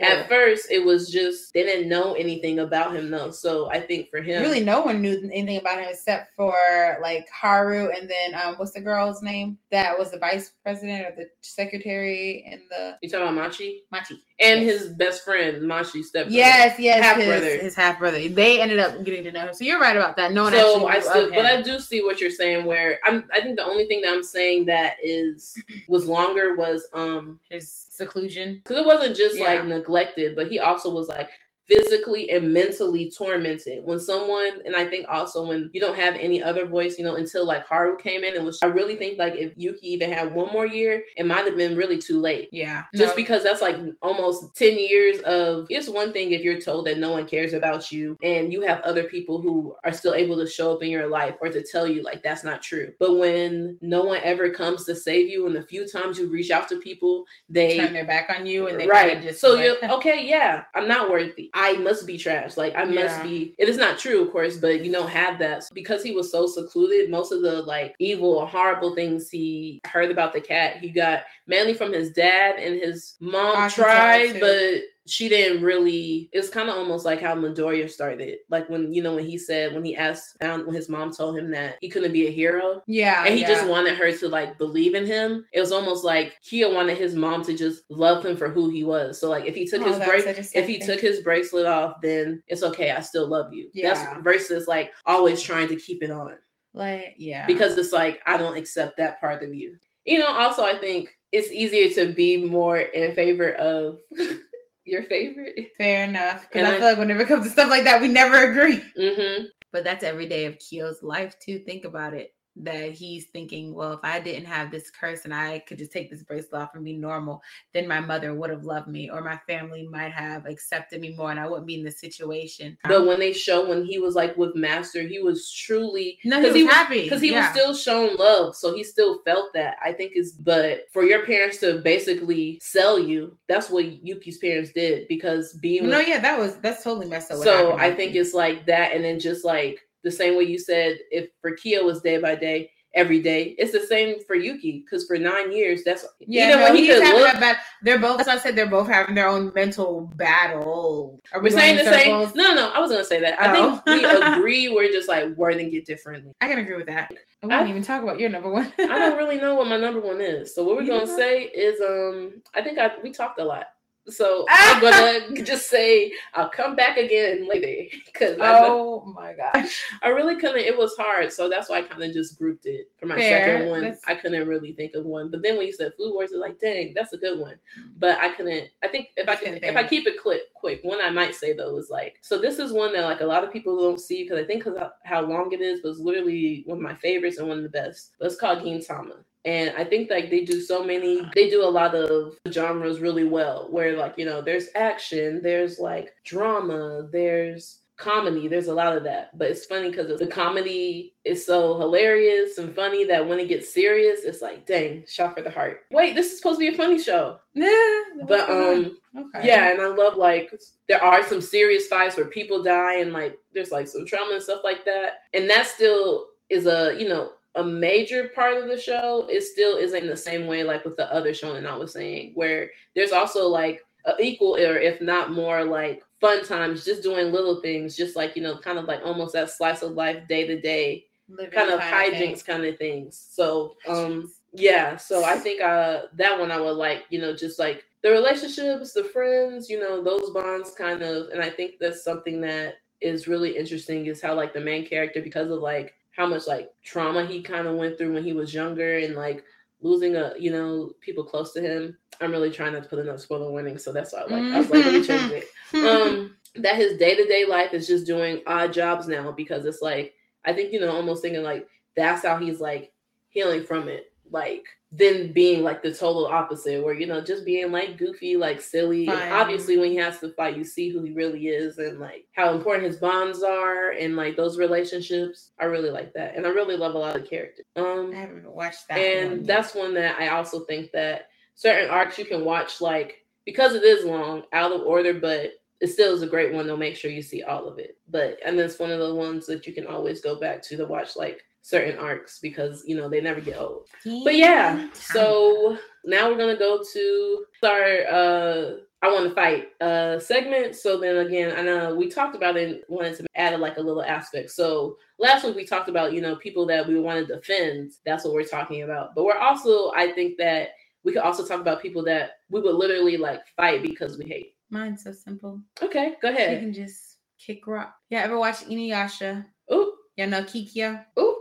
B: yeah, at first, it was just they didn't know anything about him though. So I think for him,
A: really, no one knew anything about him except for like Haru and then um, what's the girl's name that that was the vice president or the secretary in the
B: You talking about Machi
A: Machi.
B: And his best friend Machi stepbrother.
A: Yes, yes,
B: Half
A: his,
B: brother.
A: his half brother. They ended up getting to know him. So you're right about that. No one
B: so I still, but I do see what you're saying. Where I'm, I think the only thing that I'm saying that is was longer was um
A: his seclusion.
B: because it wasn't just
A: Yeah.
B: like neglected, but he also was like physically and mentally tormented. When someone and i think also when you don't have any other voice you know until like haru came in and was i really think like if yuki even had one more year it might have been really too late.
A: Yeah.
B: just
A: No.
B: because that's like almost 10 years of it's one thing if you're told that no one cares about you and you have other people who are still able to show up in your life or to tell you like that's not true. But when no one ever comes to save you and the few times you reach out to people they
A: turn their back on you and they
B: right.
A: just
B: so
A: like,
B: you're okay yeah i'm not worthy i must be trash. Like i must
A: Yeah.
B: be it is not true of course but you don't have that. Because he was so secluded most of the like evil horrible things he heard about the cat he got mainly from his dad and his mom
A: I
B: tried but she didn't really it's kind of almost like how Midoriya started like when you know when he said when he asked found when his mom told him that he couldn't be a hero
A: yeah,
B: and he
A: yeah.
B: just wanted her to like believe in him. It was almost like Kyo wanted his mom to just love him for who he was. So like if he took
A: Oh,
B: his break,
A: was such a sad
B: if he took his bracelet off, then it's okay. I still love you.
A: Yeah.
B: That's versus like always trying to keep it on
A: like yeah
B: because it's like I don't accept that part of you. You know. Also, I think it's easier to be more in favor of your favorite.
A: fair enough. Because I,
B: I-
A: feel like whenever it comes to stuff like that, we never agree.
B: Mm-hmm.
A: But that's every day of Kyo's life too. Think about it. That he's thinking, well, if I didn't have this curse and I could just take this bracelet off and be normal, then my mother would have loved me, or my family might have accepted me more, and I wouldn't be in this situation.
B: But um when they show when he was like with Master, he was truly
A: no, he was
B: he was
A: happy
B: because he
A: yeah.
B: was still shown love so he still felt that i think is but for your parents to basically sell you that's what yuki's parents did because being
A: No,
B: with-
A: yeah, that was that's totally messed up.
B: so i think it's like that and then just like the same way you said if for Kyo was day by day every day it's the same for yuki because for nine years that's
A: Yeah,
B: even
A: no,
B: when he
A: he's having
B: look
A: that bad. They're both. I said they're both having their own mental battle. Are
B: we're saying the same no no i was gonna say that i
A: Oh.
B: think we agree we're just like wording it differently
A: I can agree with that. I
B: I-
A: wouldn't even talk about your number one.
B: I don't really know what my number one is. So what we're
A: You
B: gonna say is um I think I we talked a lot. So I'm gonna just say I'll come back again later because
A: oh my gosh.
B: I, really couldn't. It was hard, so that's why I kind of just grouped it for my
A: Fair.
B: second one.
A: That's-
B: I couldn't really think of one, but then when you said Food Wars, it's like, dang, that's a good one. Hmm. But I couldn't. I think if I can, if I keep it quick, quick, one I might say though is like, so this is one that like a lot of people don't see because I think because how long it is, was literally one of my favorites and one of the best. But it's called Gintama. And I think like they do so many, they do a lot of genres really well. Where like you know, there's action, there's like drama, there's comedy. There's a lot of that. But it's funny because the comedy is so hilarious and funny that when it gets serious, it's like, dang, shot for the heart. Wait, this is supposed to be a funny show.
A: Yeah,
B: But um,
A: okay.
B: yeah, and I love like there are some serious fights where people die and like there's like some trauma and stuff like that. And that still is a you know a major part of the show. It still isn't the same way like with the other show that I was saying, where there's also like a equal or if not more like fun times just doing little things, just like you know, kind of like almost that slice of life day to day kind of hijinks kind of things. So um yeah, so I think uh that one I would like, you know, just like the relationships, the friends, you know, those bonds kind of and I think that's something that is really interesting is how like the main character because of like how much like trauma he kind of went through when he was younger and like losing a you know people close to him. I'm really trying not to put enough spoiler warning, so that's why I like I was like let me change it um that his day-to-day life is just doing odd jobs now because it's like i think you know almost thinking like that's how he's like healing from it like then being like the total opposite where you know just being like goofy like silly obviously when he has to fight you see who he really is and like how important his bonds are and like those relationships i really like that and i really love a lot of characters um
A: I haven't watched that.
B: and
A: one
B: that's one that I also think that certain arcs you can watch like because it is long, out of order, but it still is a great one. They'll make sure you see all of it. But and it's one of the ones that you can always go back to to watch like certain arcs because you know they never get old. But yeah, so now we're gonna go to our uh I want to fight uh segment. So then again, I know we talked about it wanted to add like a little aspect. So last week we talked about, you know, people that we want to defend. That's what we're talking about. But we're also, I think that we could also talk about people that we would literally like fight because we hate.
A: Mine's so simple.
B: Okay, go ahead.
A: You can just kick rock. Yeah, ever watch Inuyasha?
B: Ooh,
A: Yeah, know Kikyo?
B: ooh.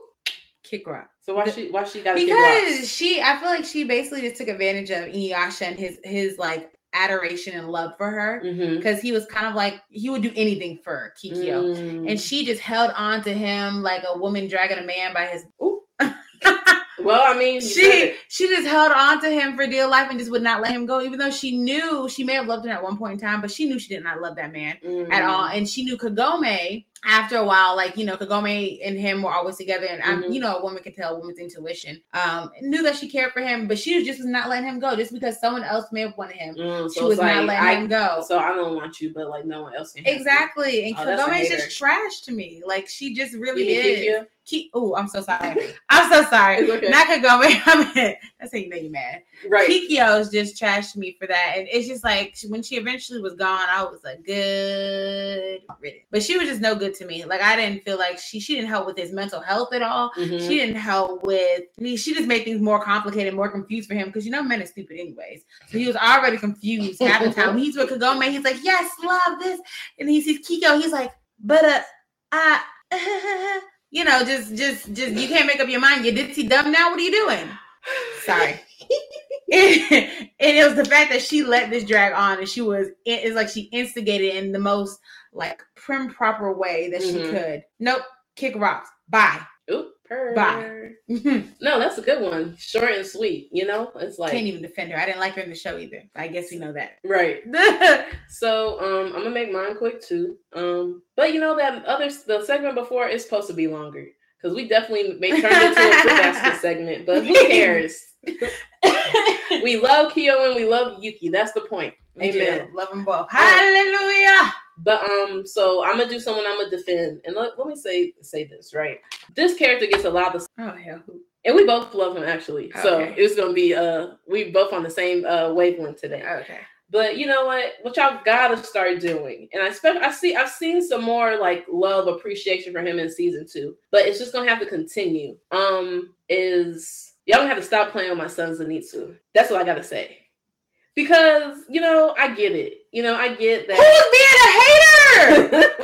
A: Kick rock.
B: So why she why she got
A: Because she, I feel like she basically just took advantage of Inuyasha and his his like adoration and love for her.
B: Mm-hmm.
A: Because he was kind of like he would do anything for Kikyo.
B: Mm.
A: And she just held on to him like a woman dragging a man by his
B: well, I mean,
A: she she just held on to him for dear life and just would not let him go, even though she knew she may have loved him at one point in time, but she knew she did not love that man at
B: Mm.
A: all. And she knew Kagome after a while, like you know, Kagome and him were always together, and I'm,
B: Mhm.
A: you know, a woman can tell a woman's intuition. Um, knew that she cared for him, but she was just not letting him go, just because someone else may have wanted him.
B: Mm,
A: She was
B: it's
A: not letting
B: I,
A: him go.
B: So I don't want you, but like no one else can.
A: Exactly, and
B: Oh,
A: Kagome's
B: hater.
A: just trash to me. Like she just really is. Keep, oh, I'm so sorry. I'm so sorry.
B: Okay.
A: Not gonna Kagome. I mean, that's how you know you're mad.
B: Right.
A: Kikyo is just trashed me for that. And it's just like when she eventually was gone, I was like, good riddance. But she was just no good to me. Like I didn't feel like she she didn't help with his mental health at all.
B: Mhm.
A: She didn't help with I mean, she just made things more complicated, more confused for him because you know men are stupid anyways. So he was already confused half the time. When he's with Kagome, he's like, Yes, love this. And he sees Kikyo, he's like, but uh I you know, just just just you can't make up your mind. You ditzy dumb now. What are you doing? Sorry. and it was the fact that she let this drag on and she was it's like she instigated in the most like prim proper way that she
B: Mhm.
A: could. Nope, kick rocks. Bye.
B: Oop, purr.
A: Bye.
B: No, that's a good one. Short and sweet. You know, it's like can't
A: even defend her. I didn't like her in the show either. I guess we know that.
B: right. So um, I'm gonna make mine quick too. Um, but you know that other the segment before is supposed to be longer because we definitely may turn it into a basket segment. But who cares? we love Kyo and we love Yuki. That's the point. Amen.
A: Love them both. Hallelujah.
B: But um, so I'm gonna do someone I'm gonna defend, and let, let me say say this right. This character gets a lot of,
A: Oh hell.
B: and we both love him actually. So it's gonna be uh, we both on the same uh wavelength today.
A: Okay.
B: But you know what? What y'all gotta start doing, and I expect I see I've seen some more like love appreciation for him in season two, but it's just gonna have to continue. Um, is y'all gonna have to stop playing with my son Zenitsu? That's what I gotta say, because you know I get it. You know I get that.
A: Who's being a hater?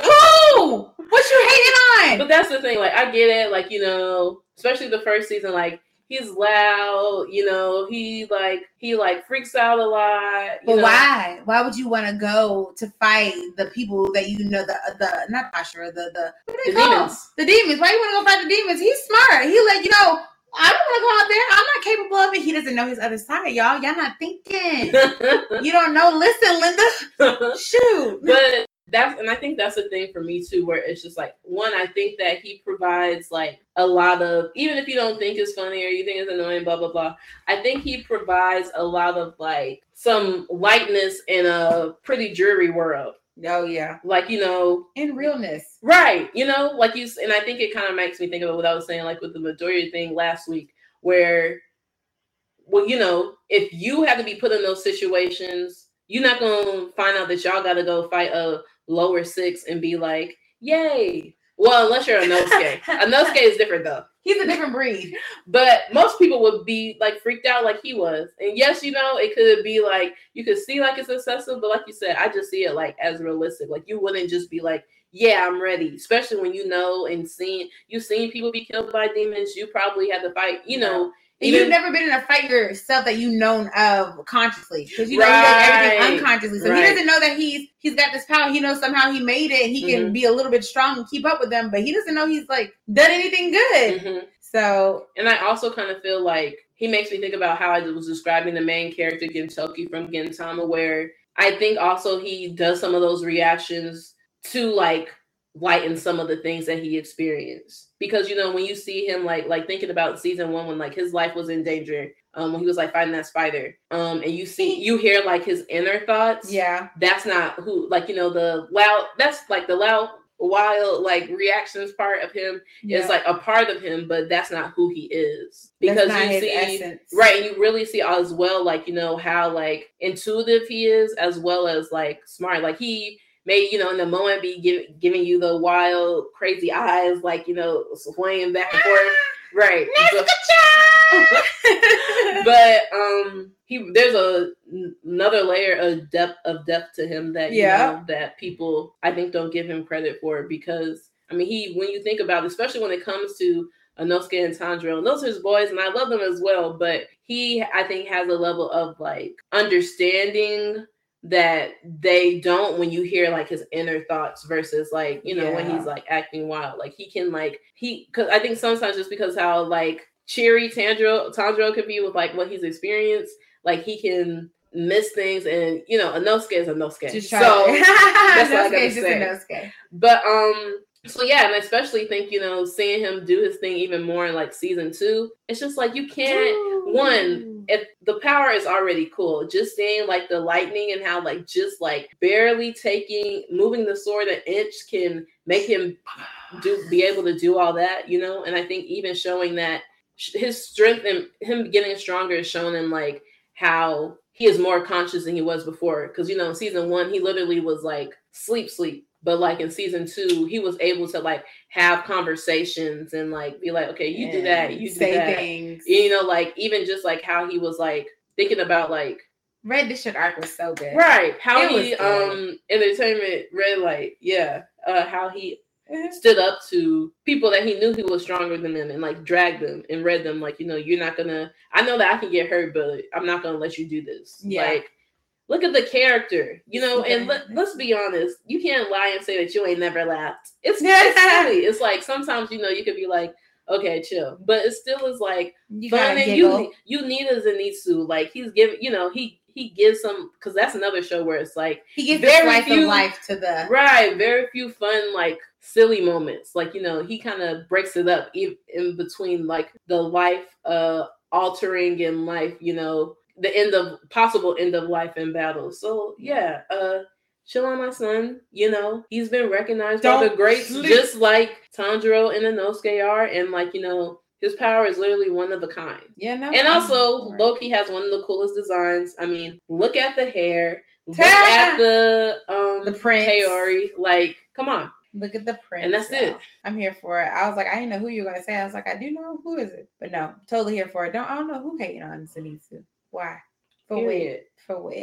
A: What you hating
B: But that's the thing, like I get it, like you know, especially the first season, like he's loud, you know, he like he like freaks out a lot. You
A: But
B: know?
A: why? Why would you want to go to fight the people that you know the the not Ashura the the what
B: The
A: are they called?
B: demons.
A: The demons. Why you want to go fight the demons? He's smart. He like you know. I don't want to go out there. I'm not capable of it. He doesn't know his other side, y'all. Y'all not thinking. You don't know. Listen, Linda. Shoot.
B: but that's and I think that's the thing for me too, where it's just like one, I think that he provides like a lot of even if you don't think it's funny or you think it's annoying, blah blah blah. I think he provides a lot of like some lightness in a pretty dreary world.
A: Oh yeah.
B: Like you know,
A: In realness.
B: Right. You know, like you, and I think it kind of makes me think of what I was saying, like with the Midoriya thing last week, where, well, you know, if you have to be put in those situations, you're not to find out that y'all got to go fight a lower six and be like, yay. Well, unless you're Inosuke. a Nosuke is different though.
A: He's a different breed.
B: But most people would be like freaked out like he was. And yes, you know, it could be like you could see like it's excessive, but like you said, I just see it like as realistic. Like you wouldn't just be like, Yeah, I'm ready. Especially when you know and seen you've seen people be killed by demons, you probably had to fight, you know. Even-
A: you've never been in a fight yourself that you've known of consciously because you know he does everything unconsciously. So
B: Right.
A: he doesn't know that he's he's got this power. He knows somehow he made it. He can
B: Mhm.
A: be a little bit strong and keep up with them, but he doesn't know he's like done anything good.
B: Mhm.
A: So
B: And I also kind of feel like he makes me think about how I was describing the main character Gintoki from Gintama, where I think also he does some of those reactions to like lighten some of the things that he experienced. Because you know, when you see him like like thinking about season one when like his life was in danger, um, when he was like fighting that spider, um, and you see you hear like his inner thoughts.
A: yeah,
B: That's not who like you know the loud that's like the loud wild like reactions part of him
A: Yeah.
B: is like a part of him, but that's not who he is. Because you see
A: essence.
B: right, and you really see as well, like you know how like intuitive he is, as well as like smart. Like he may you know in the moment be give, giving you the wild, crazy eyes, like you know swaying back and forth. Right. But- but um he there's a another layer of depth of depth to him that you
A: Yeah.
B: know that people I think don't give him credit for because I mean he when you think about it, especially when it comes to Inosuke and Tanjiro, and those are his boys, and I love them as well. But he, I think, has a level of like understanding that they don't when you hear like his inner thoughts versus like you know when he's like acting wild. Like he can like he because I think sometimes just because how like cheery Tanjiro Tanjiro could be with like what he's experienced, like he can miss things and you know Inosuke is Inosuke.
A: Just
B: so that's what I gotta say.
A: a
B: but um so yeah, and I especially think, you know, seeing him do his thing even more in like season two, it's just like you can't one, if the power is already cool, just seeing like the lightning and how like just like barely taking moving the sword an inch can make him do be able to do all that, you know. And I think even showing that his strength and him getting stronger is shown in like how he is more conscious than he was before. Because you know, in season one, he literally was like sleep, sleep. But like in season two, he was able to like have conversations and like be like, okay, you do that, you do
A: say
B: that.
A: things.
B: You know, like even just like how he was like thinking about like
A: Red District arc was so good.
B: right how
A: It
B: he um entertainment red light yeah uh how he
A: Mhm.
B: stood up to people that he knew he was stronger than them and like dragged them and read them like you know you're not gonna i know that i can get hurt but i'm not gonna let you do this
A: Yeah.
B: like look at the character you know and let, let's be honest you can't lie and say that you ain't never laughed. It's, it's silly it's like sometimes you know you could be like okay chill. But it still is like
A: You
B: fun and you you need a Zenitsu. Like he's giving, you know, he he gives some because that's another show where it's like
A: he gives
B: very few-
A: life to the
B: right, very few fun like silly moments. Like you know, he kind of breaks it up in, in between like the life uh altering and life, you know, the end of possible end of life in battle. So yeah, uh. Chill on my son, you know, he's been recognized by the greats
A: sleep.
B: just like Tanjiro and Inosuke are, and like, you know, his power is literally one of a kind.
A: yeah no
B: And also. Loki has one of the coolest designs. I mean, look at the hair. Look at the um
A: The prints.
B: Kaori. Like, come on.
A: Look at the print.
B: And that's it.
A: I'm here for it. I was like, I didn't know who you were gonna say. I was like, I do know who is it, but no, totally here for it. Don't I don't know who hating on Zenitsu. Why? For what?
B: Period.
A: For what?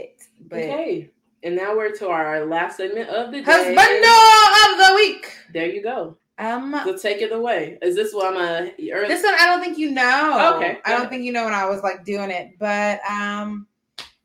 A: But
B: Okay. And now we're to our last segment of the day.
A: husband of the week.
B: There you go.
A: Um,
B: So take it away. Is this what I'm a early?
A: this one I don't think you know.
B: Okay,
A: I don't think you know when I was like doing it. But um,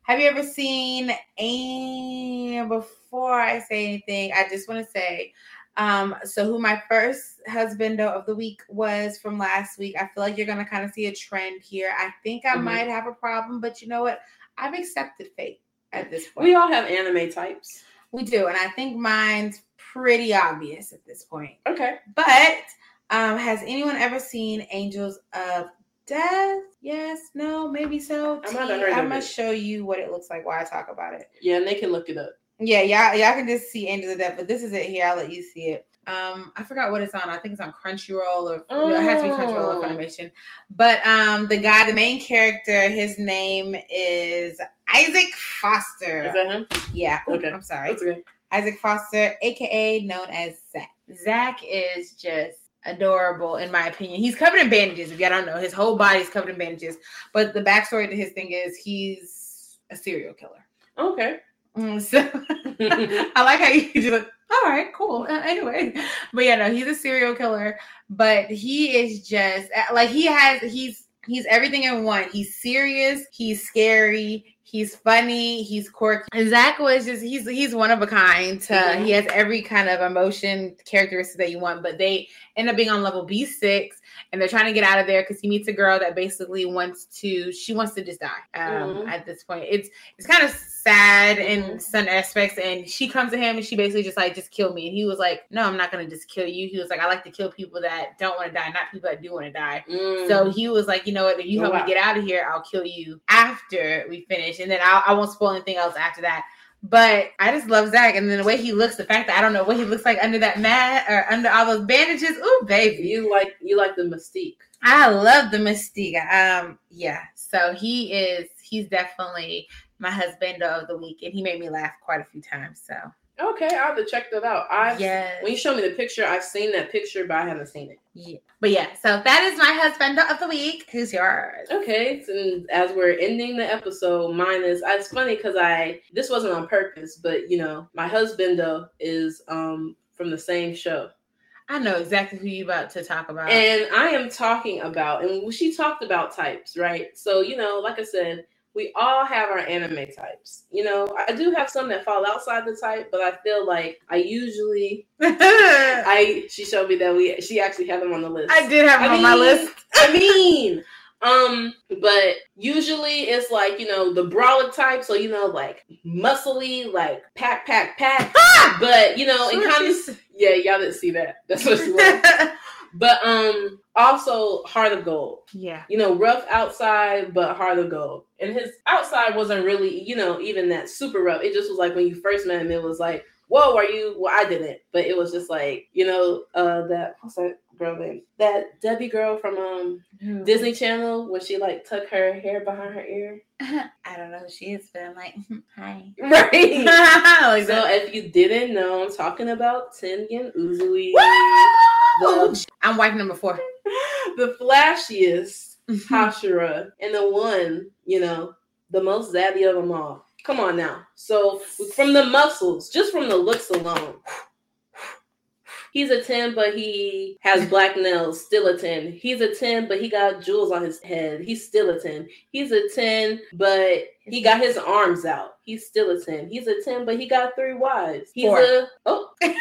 A: have you ever seen a? Before I say anything, I just want to say. Um, so who my first husband of the week was from last week. I feel like you're gonna kind of see a trend here. I think I
B: Mhm.
A: might have a problem, but you know what? I've accepted fate at this point.
B: we all have anime types.
A: we do, and I think mine's pretty obvious at this point.
B: Okay.
A: But um, has anyone ever seen Angels of Death? Yes, no, maybe so.
B: I might have
A: T, I'm gonna show you what it looks like while I talk about it.
B: Yeah, and they can look it up.
A: Yeah, y'all, y'all can just see Angels of Death, but this is it here. I'll let you see it. Um, I forgot what it's on. I think it's on Crunchyroll or no, it has to be Crunchyroll
B: Oh.
A: or Funimation. But um, the guy, the main character, his name is Isaac Foster.
B: Is that him?
A: yeah.
B: Okay.
A: I'm sorry.
B: That's okay.
A: Isaac Foster, aka known as Zach. Zach is just adorable in my opinion. He's covered in bandages. If y'all don't know, his whole body's covered in bandages. But the backstory to his thing is he's a serial killer.
B: Okay.
A: Mm, so I like how you do like, all right, cool. Uh, anyway, but yeah, no, he's a serial killer, but he is just uh, like he has he's he's everything in one. He's serious, he's scary, he's funny, he's quirky. And Zach was just he's he's one of a kind. To,
B: Mhm.
A: He has every kind of emotion characteristic that you want, but they end up being on level B six and they're trying to get out of there because he meets a girl that basically wants to she wants to just die um,
B: Mhm.
A: at this point. It's it's kind of sad in
B: Mhm.
A: some aspects. And she comes to him and she basically just like, just kill me. And he was like, No, I'm not gonna just kill you. He was like, I like to kill people that don't want to die, not people that do want to die.
B: Mm.
A: So he was like, you know what? If you
B: Oh,
A: help
B: wow.
A: me get out of here, I'll kill you after we finish. And then I'll, I won't spoil anything else after that. But I just love Zach, and then the way he looks, the fact that I don't know what he looks like under that mat or under all those bandages. Ooh, baby,
B: you like you like the mystique.
A: I love the mystique. Um, yeah. So he is. He's definitely my husband of the week, and he made me laugh quite a few times. So
B: Okay, I'll have to check that out. I
A: yes.
B: when you show me the picture, I've seen that picture, but I haven't seen it.
A: Yeah. But yeah, so that is my husband of the week. Who's yours?
B: Okay, so as we're ending the episode, mine is it's funny because I this wasn't on purpose, but you know, my husband though is um from the same show.
A: I know exactly who you about to talk about.
B: And I am talking about, and she talked about types, right? So, you know, like I said, we all have our anime types. You know, I do have some that fall outside the type, but I feel like I usually I she showed me that we she actually had them on the list.
A: I did have them I on
B: mean,
A: my list.
B: I mean, um, but usually it's like you know the brawler type, so you know like muscly, like pack, pack, pack. but you know, it kind of yeah, y'all didn't see that. That's what she was. But um also heart of gold.
A: Yeah.
B: You know, rough outside, but heart of gold. And his outside wasn't really, you know, even that super rough. It just was like when you first met him, it was like, whoa, are you well, I didn't. But it was just like, you know, uh that what's that girl name? That Debbie girl from um Disney Channel when she like tuck her hair behind her ear.
A: I don't know who she is, but I'm like, hi.
B: Right. like so that. if you didn't know, I'm talking about Tengen Uzui.
A: I'm wife number four.
B: The flashiest mm-hmm. Hashira and the one, you know, the most zaddy of them all. Come on now. So from the muscles, just from the looks alone, He's a 10, but he has black nails, still a 10. He's a 10, but he got jewels on his head. He's still a 10. He's a 10, but he got his arms out. He's still a 10. He's a 10, but he got three wives. He's Four. a oh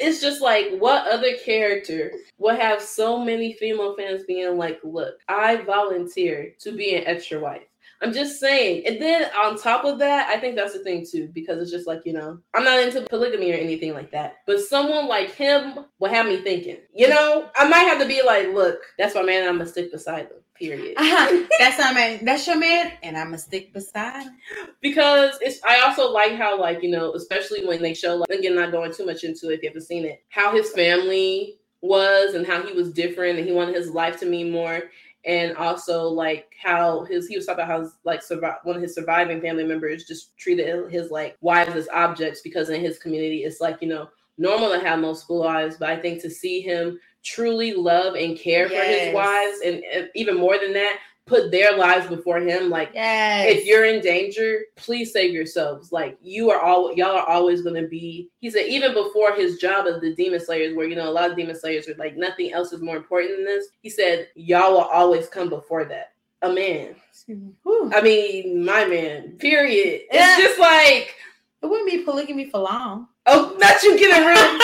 B: it's just like what other character would have so many female fans being like, look, I volunteer to be an extra wife. I'm just saying. And then on top of that, I think that's the thing too, because it's just like, you know, I'm not into polygamy or anything like that. But someone like him will have me thinking, you know, I might have to be like, look, that's my man, I'm gonna stick beside him. Period.
A: Uh-huh. That's my man. That's your man, and I'm gonna stick beside him.
B: Because it's. I also like how, like, you know, especially when they show, like, again, not going too much into it if you haven't seen it, how his family was and how he was different and he wanted his life to mean more and also like how his he was talking about how his, like survive one of his surviving family members just treated his like wives as objects because in his community it's like you know normal to have multiple wives but i think to see him truly love and care yes. for his wives and, and even more than that put their lives before him. Like,
A: yes.
B: if you're in danger, please save yourselves. Like, you are all y'all are always going to be. He said even before his job as the demon slayers, where you know a lot of demon slayers are like nothing else is more important than this. He said y'all will always come before that. A man. I mean, my man. Period. Yeah. It's just like
A: it wouldn't be polygamy for long.
B: Oh, not you getting real.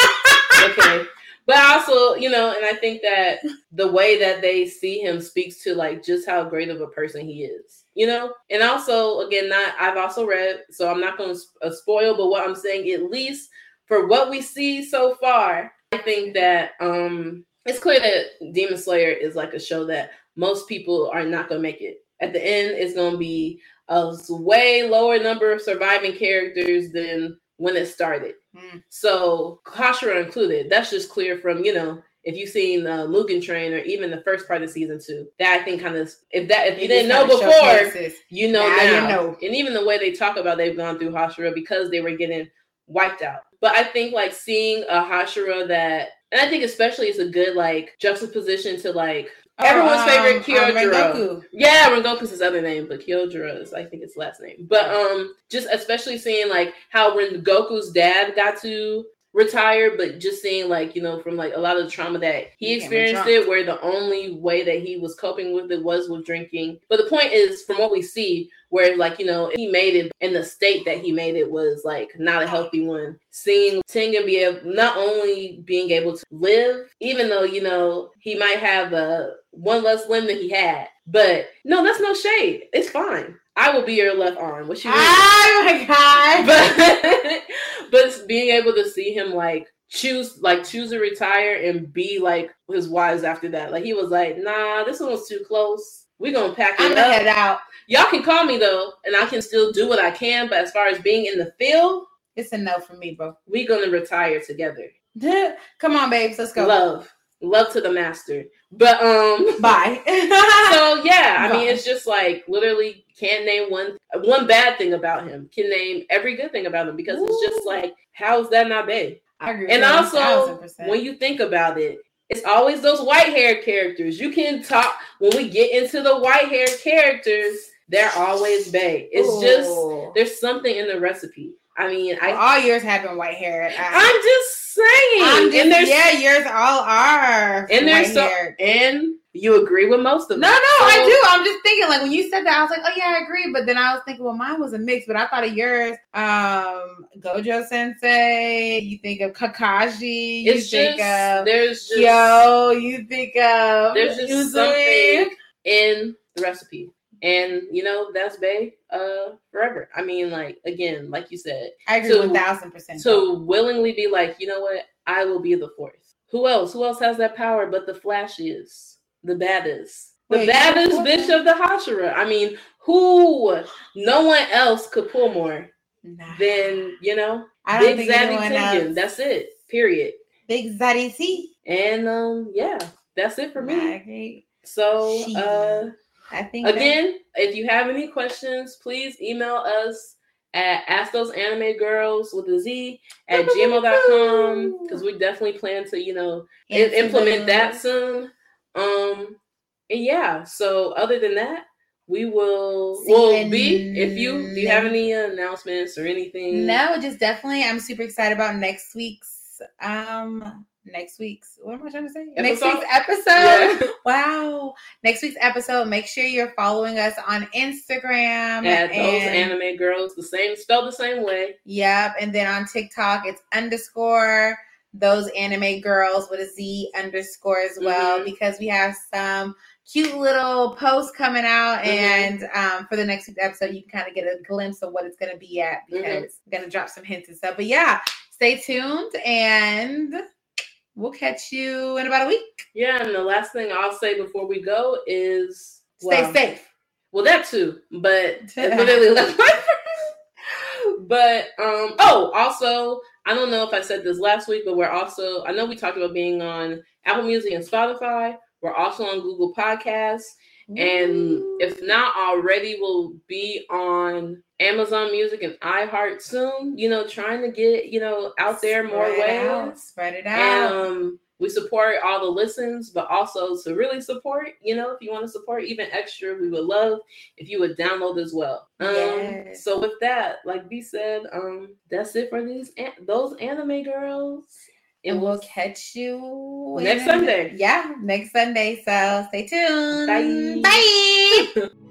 B: okay. But also, you know, and I think that the way that they see him speaks to like just how great of a person he is, you know. And also, again, not I've also read, so I'm not going to uh, spoil, but what I'm saying, at least for what we see so far, I think that um it's clear that Demon Slayer is like a show that most people are not going to make it. At the end, it's going to be a way lower number of surviving characters than when it started. Mm. So Hashira included. That's just clear from you know if you've seen uh, Mugen Train or even the first part of season two. That I think kind of if that if you didn't know before, you know now. now. You know. And even the way they talk about they've gone through Hashira because they were getting wiped out. But I think like seeing a Hashira that and I think especially it's a good like juxtaposition to like Everyone's um, favorite Kyojuro. Um, yeah, Rengoku's his other name, but Kyojuro is I think his last name. But um, just especially seeing like how Rengoku's dad got to retire, but just seeing like you know from like a lot of the trauma that he, he experienced it, where the only way that he was coping with it was with drinking. But the point is, from what we see, where like you know he made it and the state that he made it was like not a healthy one seeing Tengen be able not only being able to live even though you know he might have a one less limb than he had but no that's no shade it's fine I will be your left arm. What you mean?
A: Oh my god!
B: But, but being able to see him like choose like choose to retire and be like his wives after that. Like he was like, nah, this one was too close. We're gonna pack it
A: I'm
B: up.
A: Head out.
B: Y'all can call me though, and I can still do what I can. But as far as being in the field,
A: it's a no for me, bro.
B: We gonna retire together.
A: Come on, babes, let's go.
B: Love, love to the master. But um,
A: bye.
B: so yeah, I bye. mean, it's just like literally can't name one one bad thing about him. Can name every good thing about him because Ooh. it's just like, how's that not bad?
A: I agree.
B: And also, when you think about it, it's always those white hair characters. You can talk when we get into the white hair characters, they're always bae. It's Ooh. just there's something in the recipe. I mean,
A: well,
B: I
A: all yours having white hair.
B: I, am just saying. I'm
A: just, and there's, yeah, yours all are.
B: And there's so, hair. and you agree with most of them.
A: No, no, so, I do. I'm just thinking, like when you said that, I was like, oh yeah, I agree. But then I was thinking, well, mine was a mix, but I thought of yours. Um, Gojo Sensei. You think of Kakashi. You
B: it's
A: think
B: just, of there's just,
A: Yo. You think of
B: there's just something in the recipe. And you know that's bae uh forever. I mean, like again, like you said,
A: I agree one thousand percent.
B: To willingly be like, you know what, I will be the fourth. Who else? Who else has that power but the flashiest, the baddest, the Wait, baddest bitch of the Hashira? I mean, who? No one else could pull more nah. than you know I don't Big Zaddy Tengen. That's it. Period.
A: Big Zaddy T.
B: And um, yeah, that's it for me. So uh
A: I think
B: again, that... if you have any questions, please email us at ask those anime girls with a Z at gmail.com because we definitely plan to, you know, implement that soon. Um and yeah, so other than that, we will will be if you do you have any announcements or anything?
A: No, just definitely I'm super excited about next week's um next week's what am I trying to say? Episode? Next week's episode. Yeah. Wow. Next week's episode. Make sure you're following us on Instagram
B: at and, those anime girls, the same spelled the same way.
A: Yep. And then on TikTok it's underscore those anime girls with a Z underscore as well, mm-hmm. because we have some cute little posts coming out mm-hmm. and um, for the next week's episode you can kind of get a glimpse of what it's going to be at because mm-hmm. I'm going to drop some hints and stuff but yeah stay tuned and we'll catch you in about a week.
B: Yeah, and the last thing I'll say before we go is
A: stay well, safe.
B: Well, that too, but literally left my But um, oh, also, I don't know if I said this last week, but we're also I know we talked about being on Apple Music and Spotify. We're also on Google Podcasts. And if not already, we'll be on Amazon Music and iHeart soon. You know, trying to get you know out there Spread more ways.
A: Out. Spread it out.
B: And, um, we support all the listens, but also to really support, you know, if you want to support even extra, we would love if you would download as well. Um, yes. So with that, like B said, um, that's it for these those anime girls.
A: And we'll catch you
B: next Sunday.
A: Yeah, next Sunday. So stay tuned. Bye. Bye.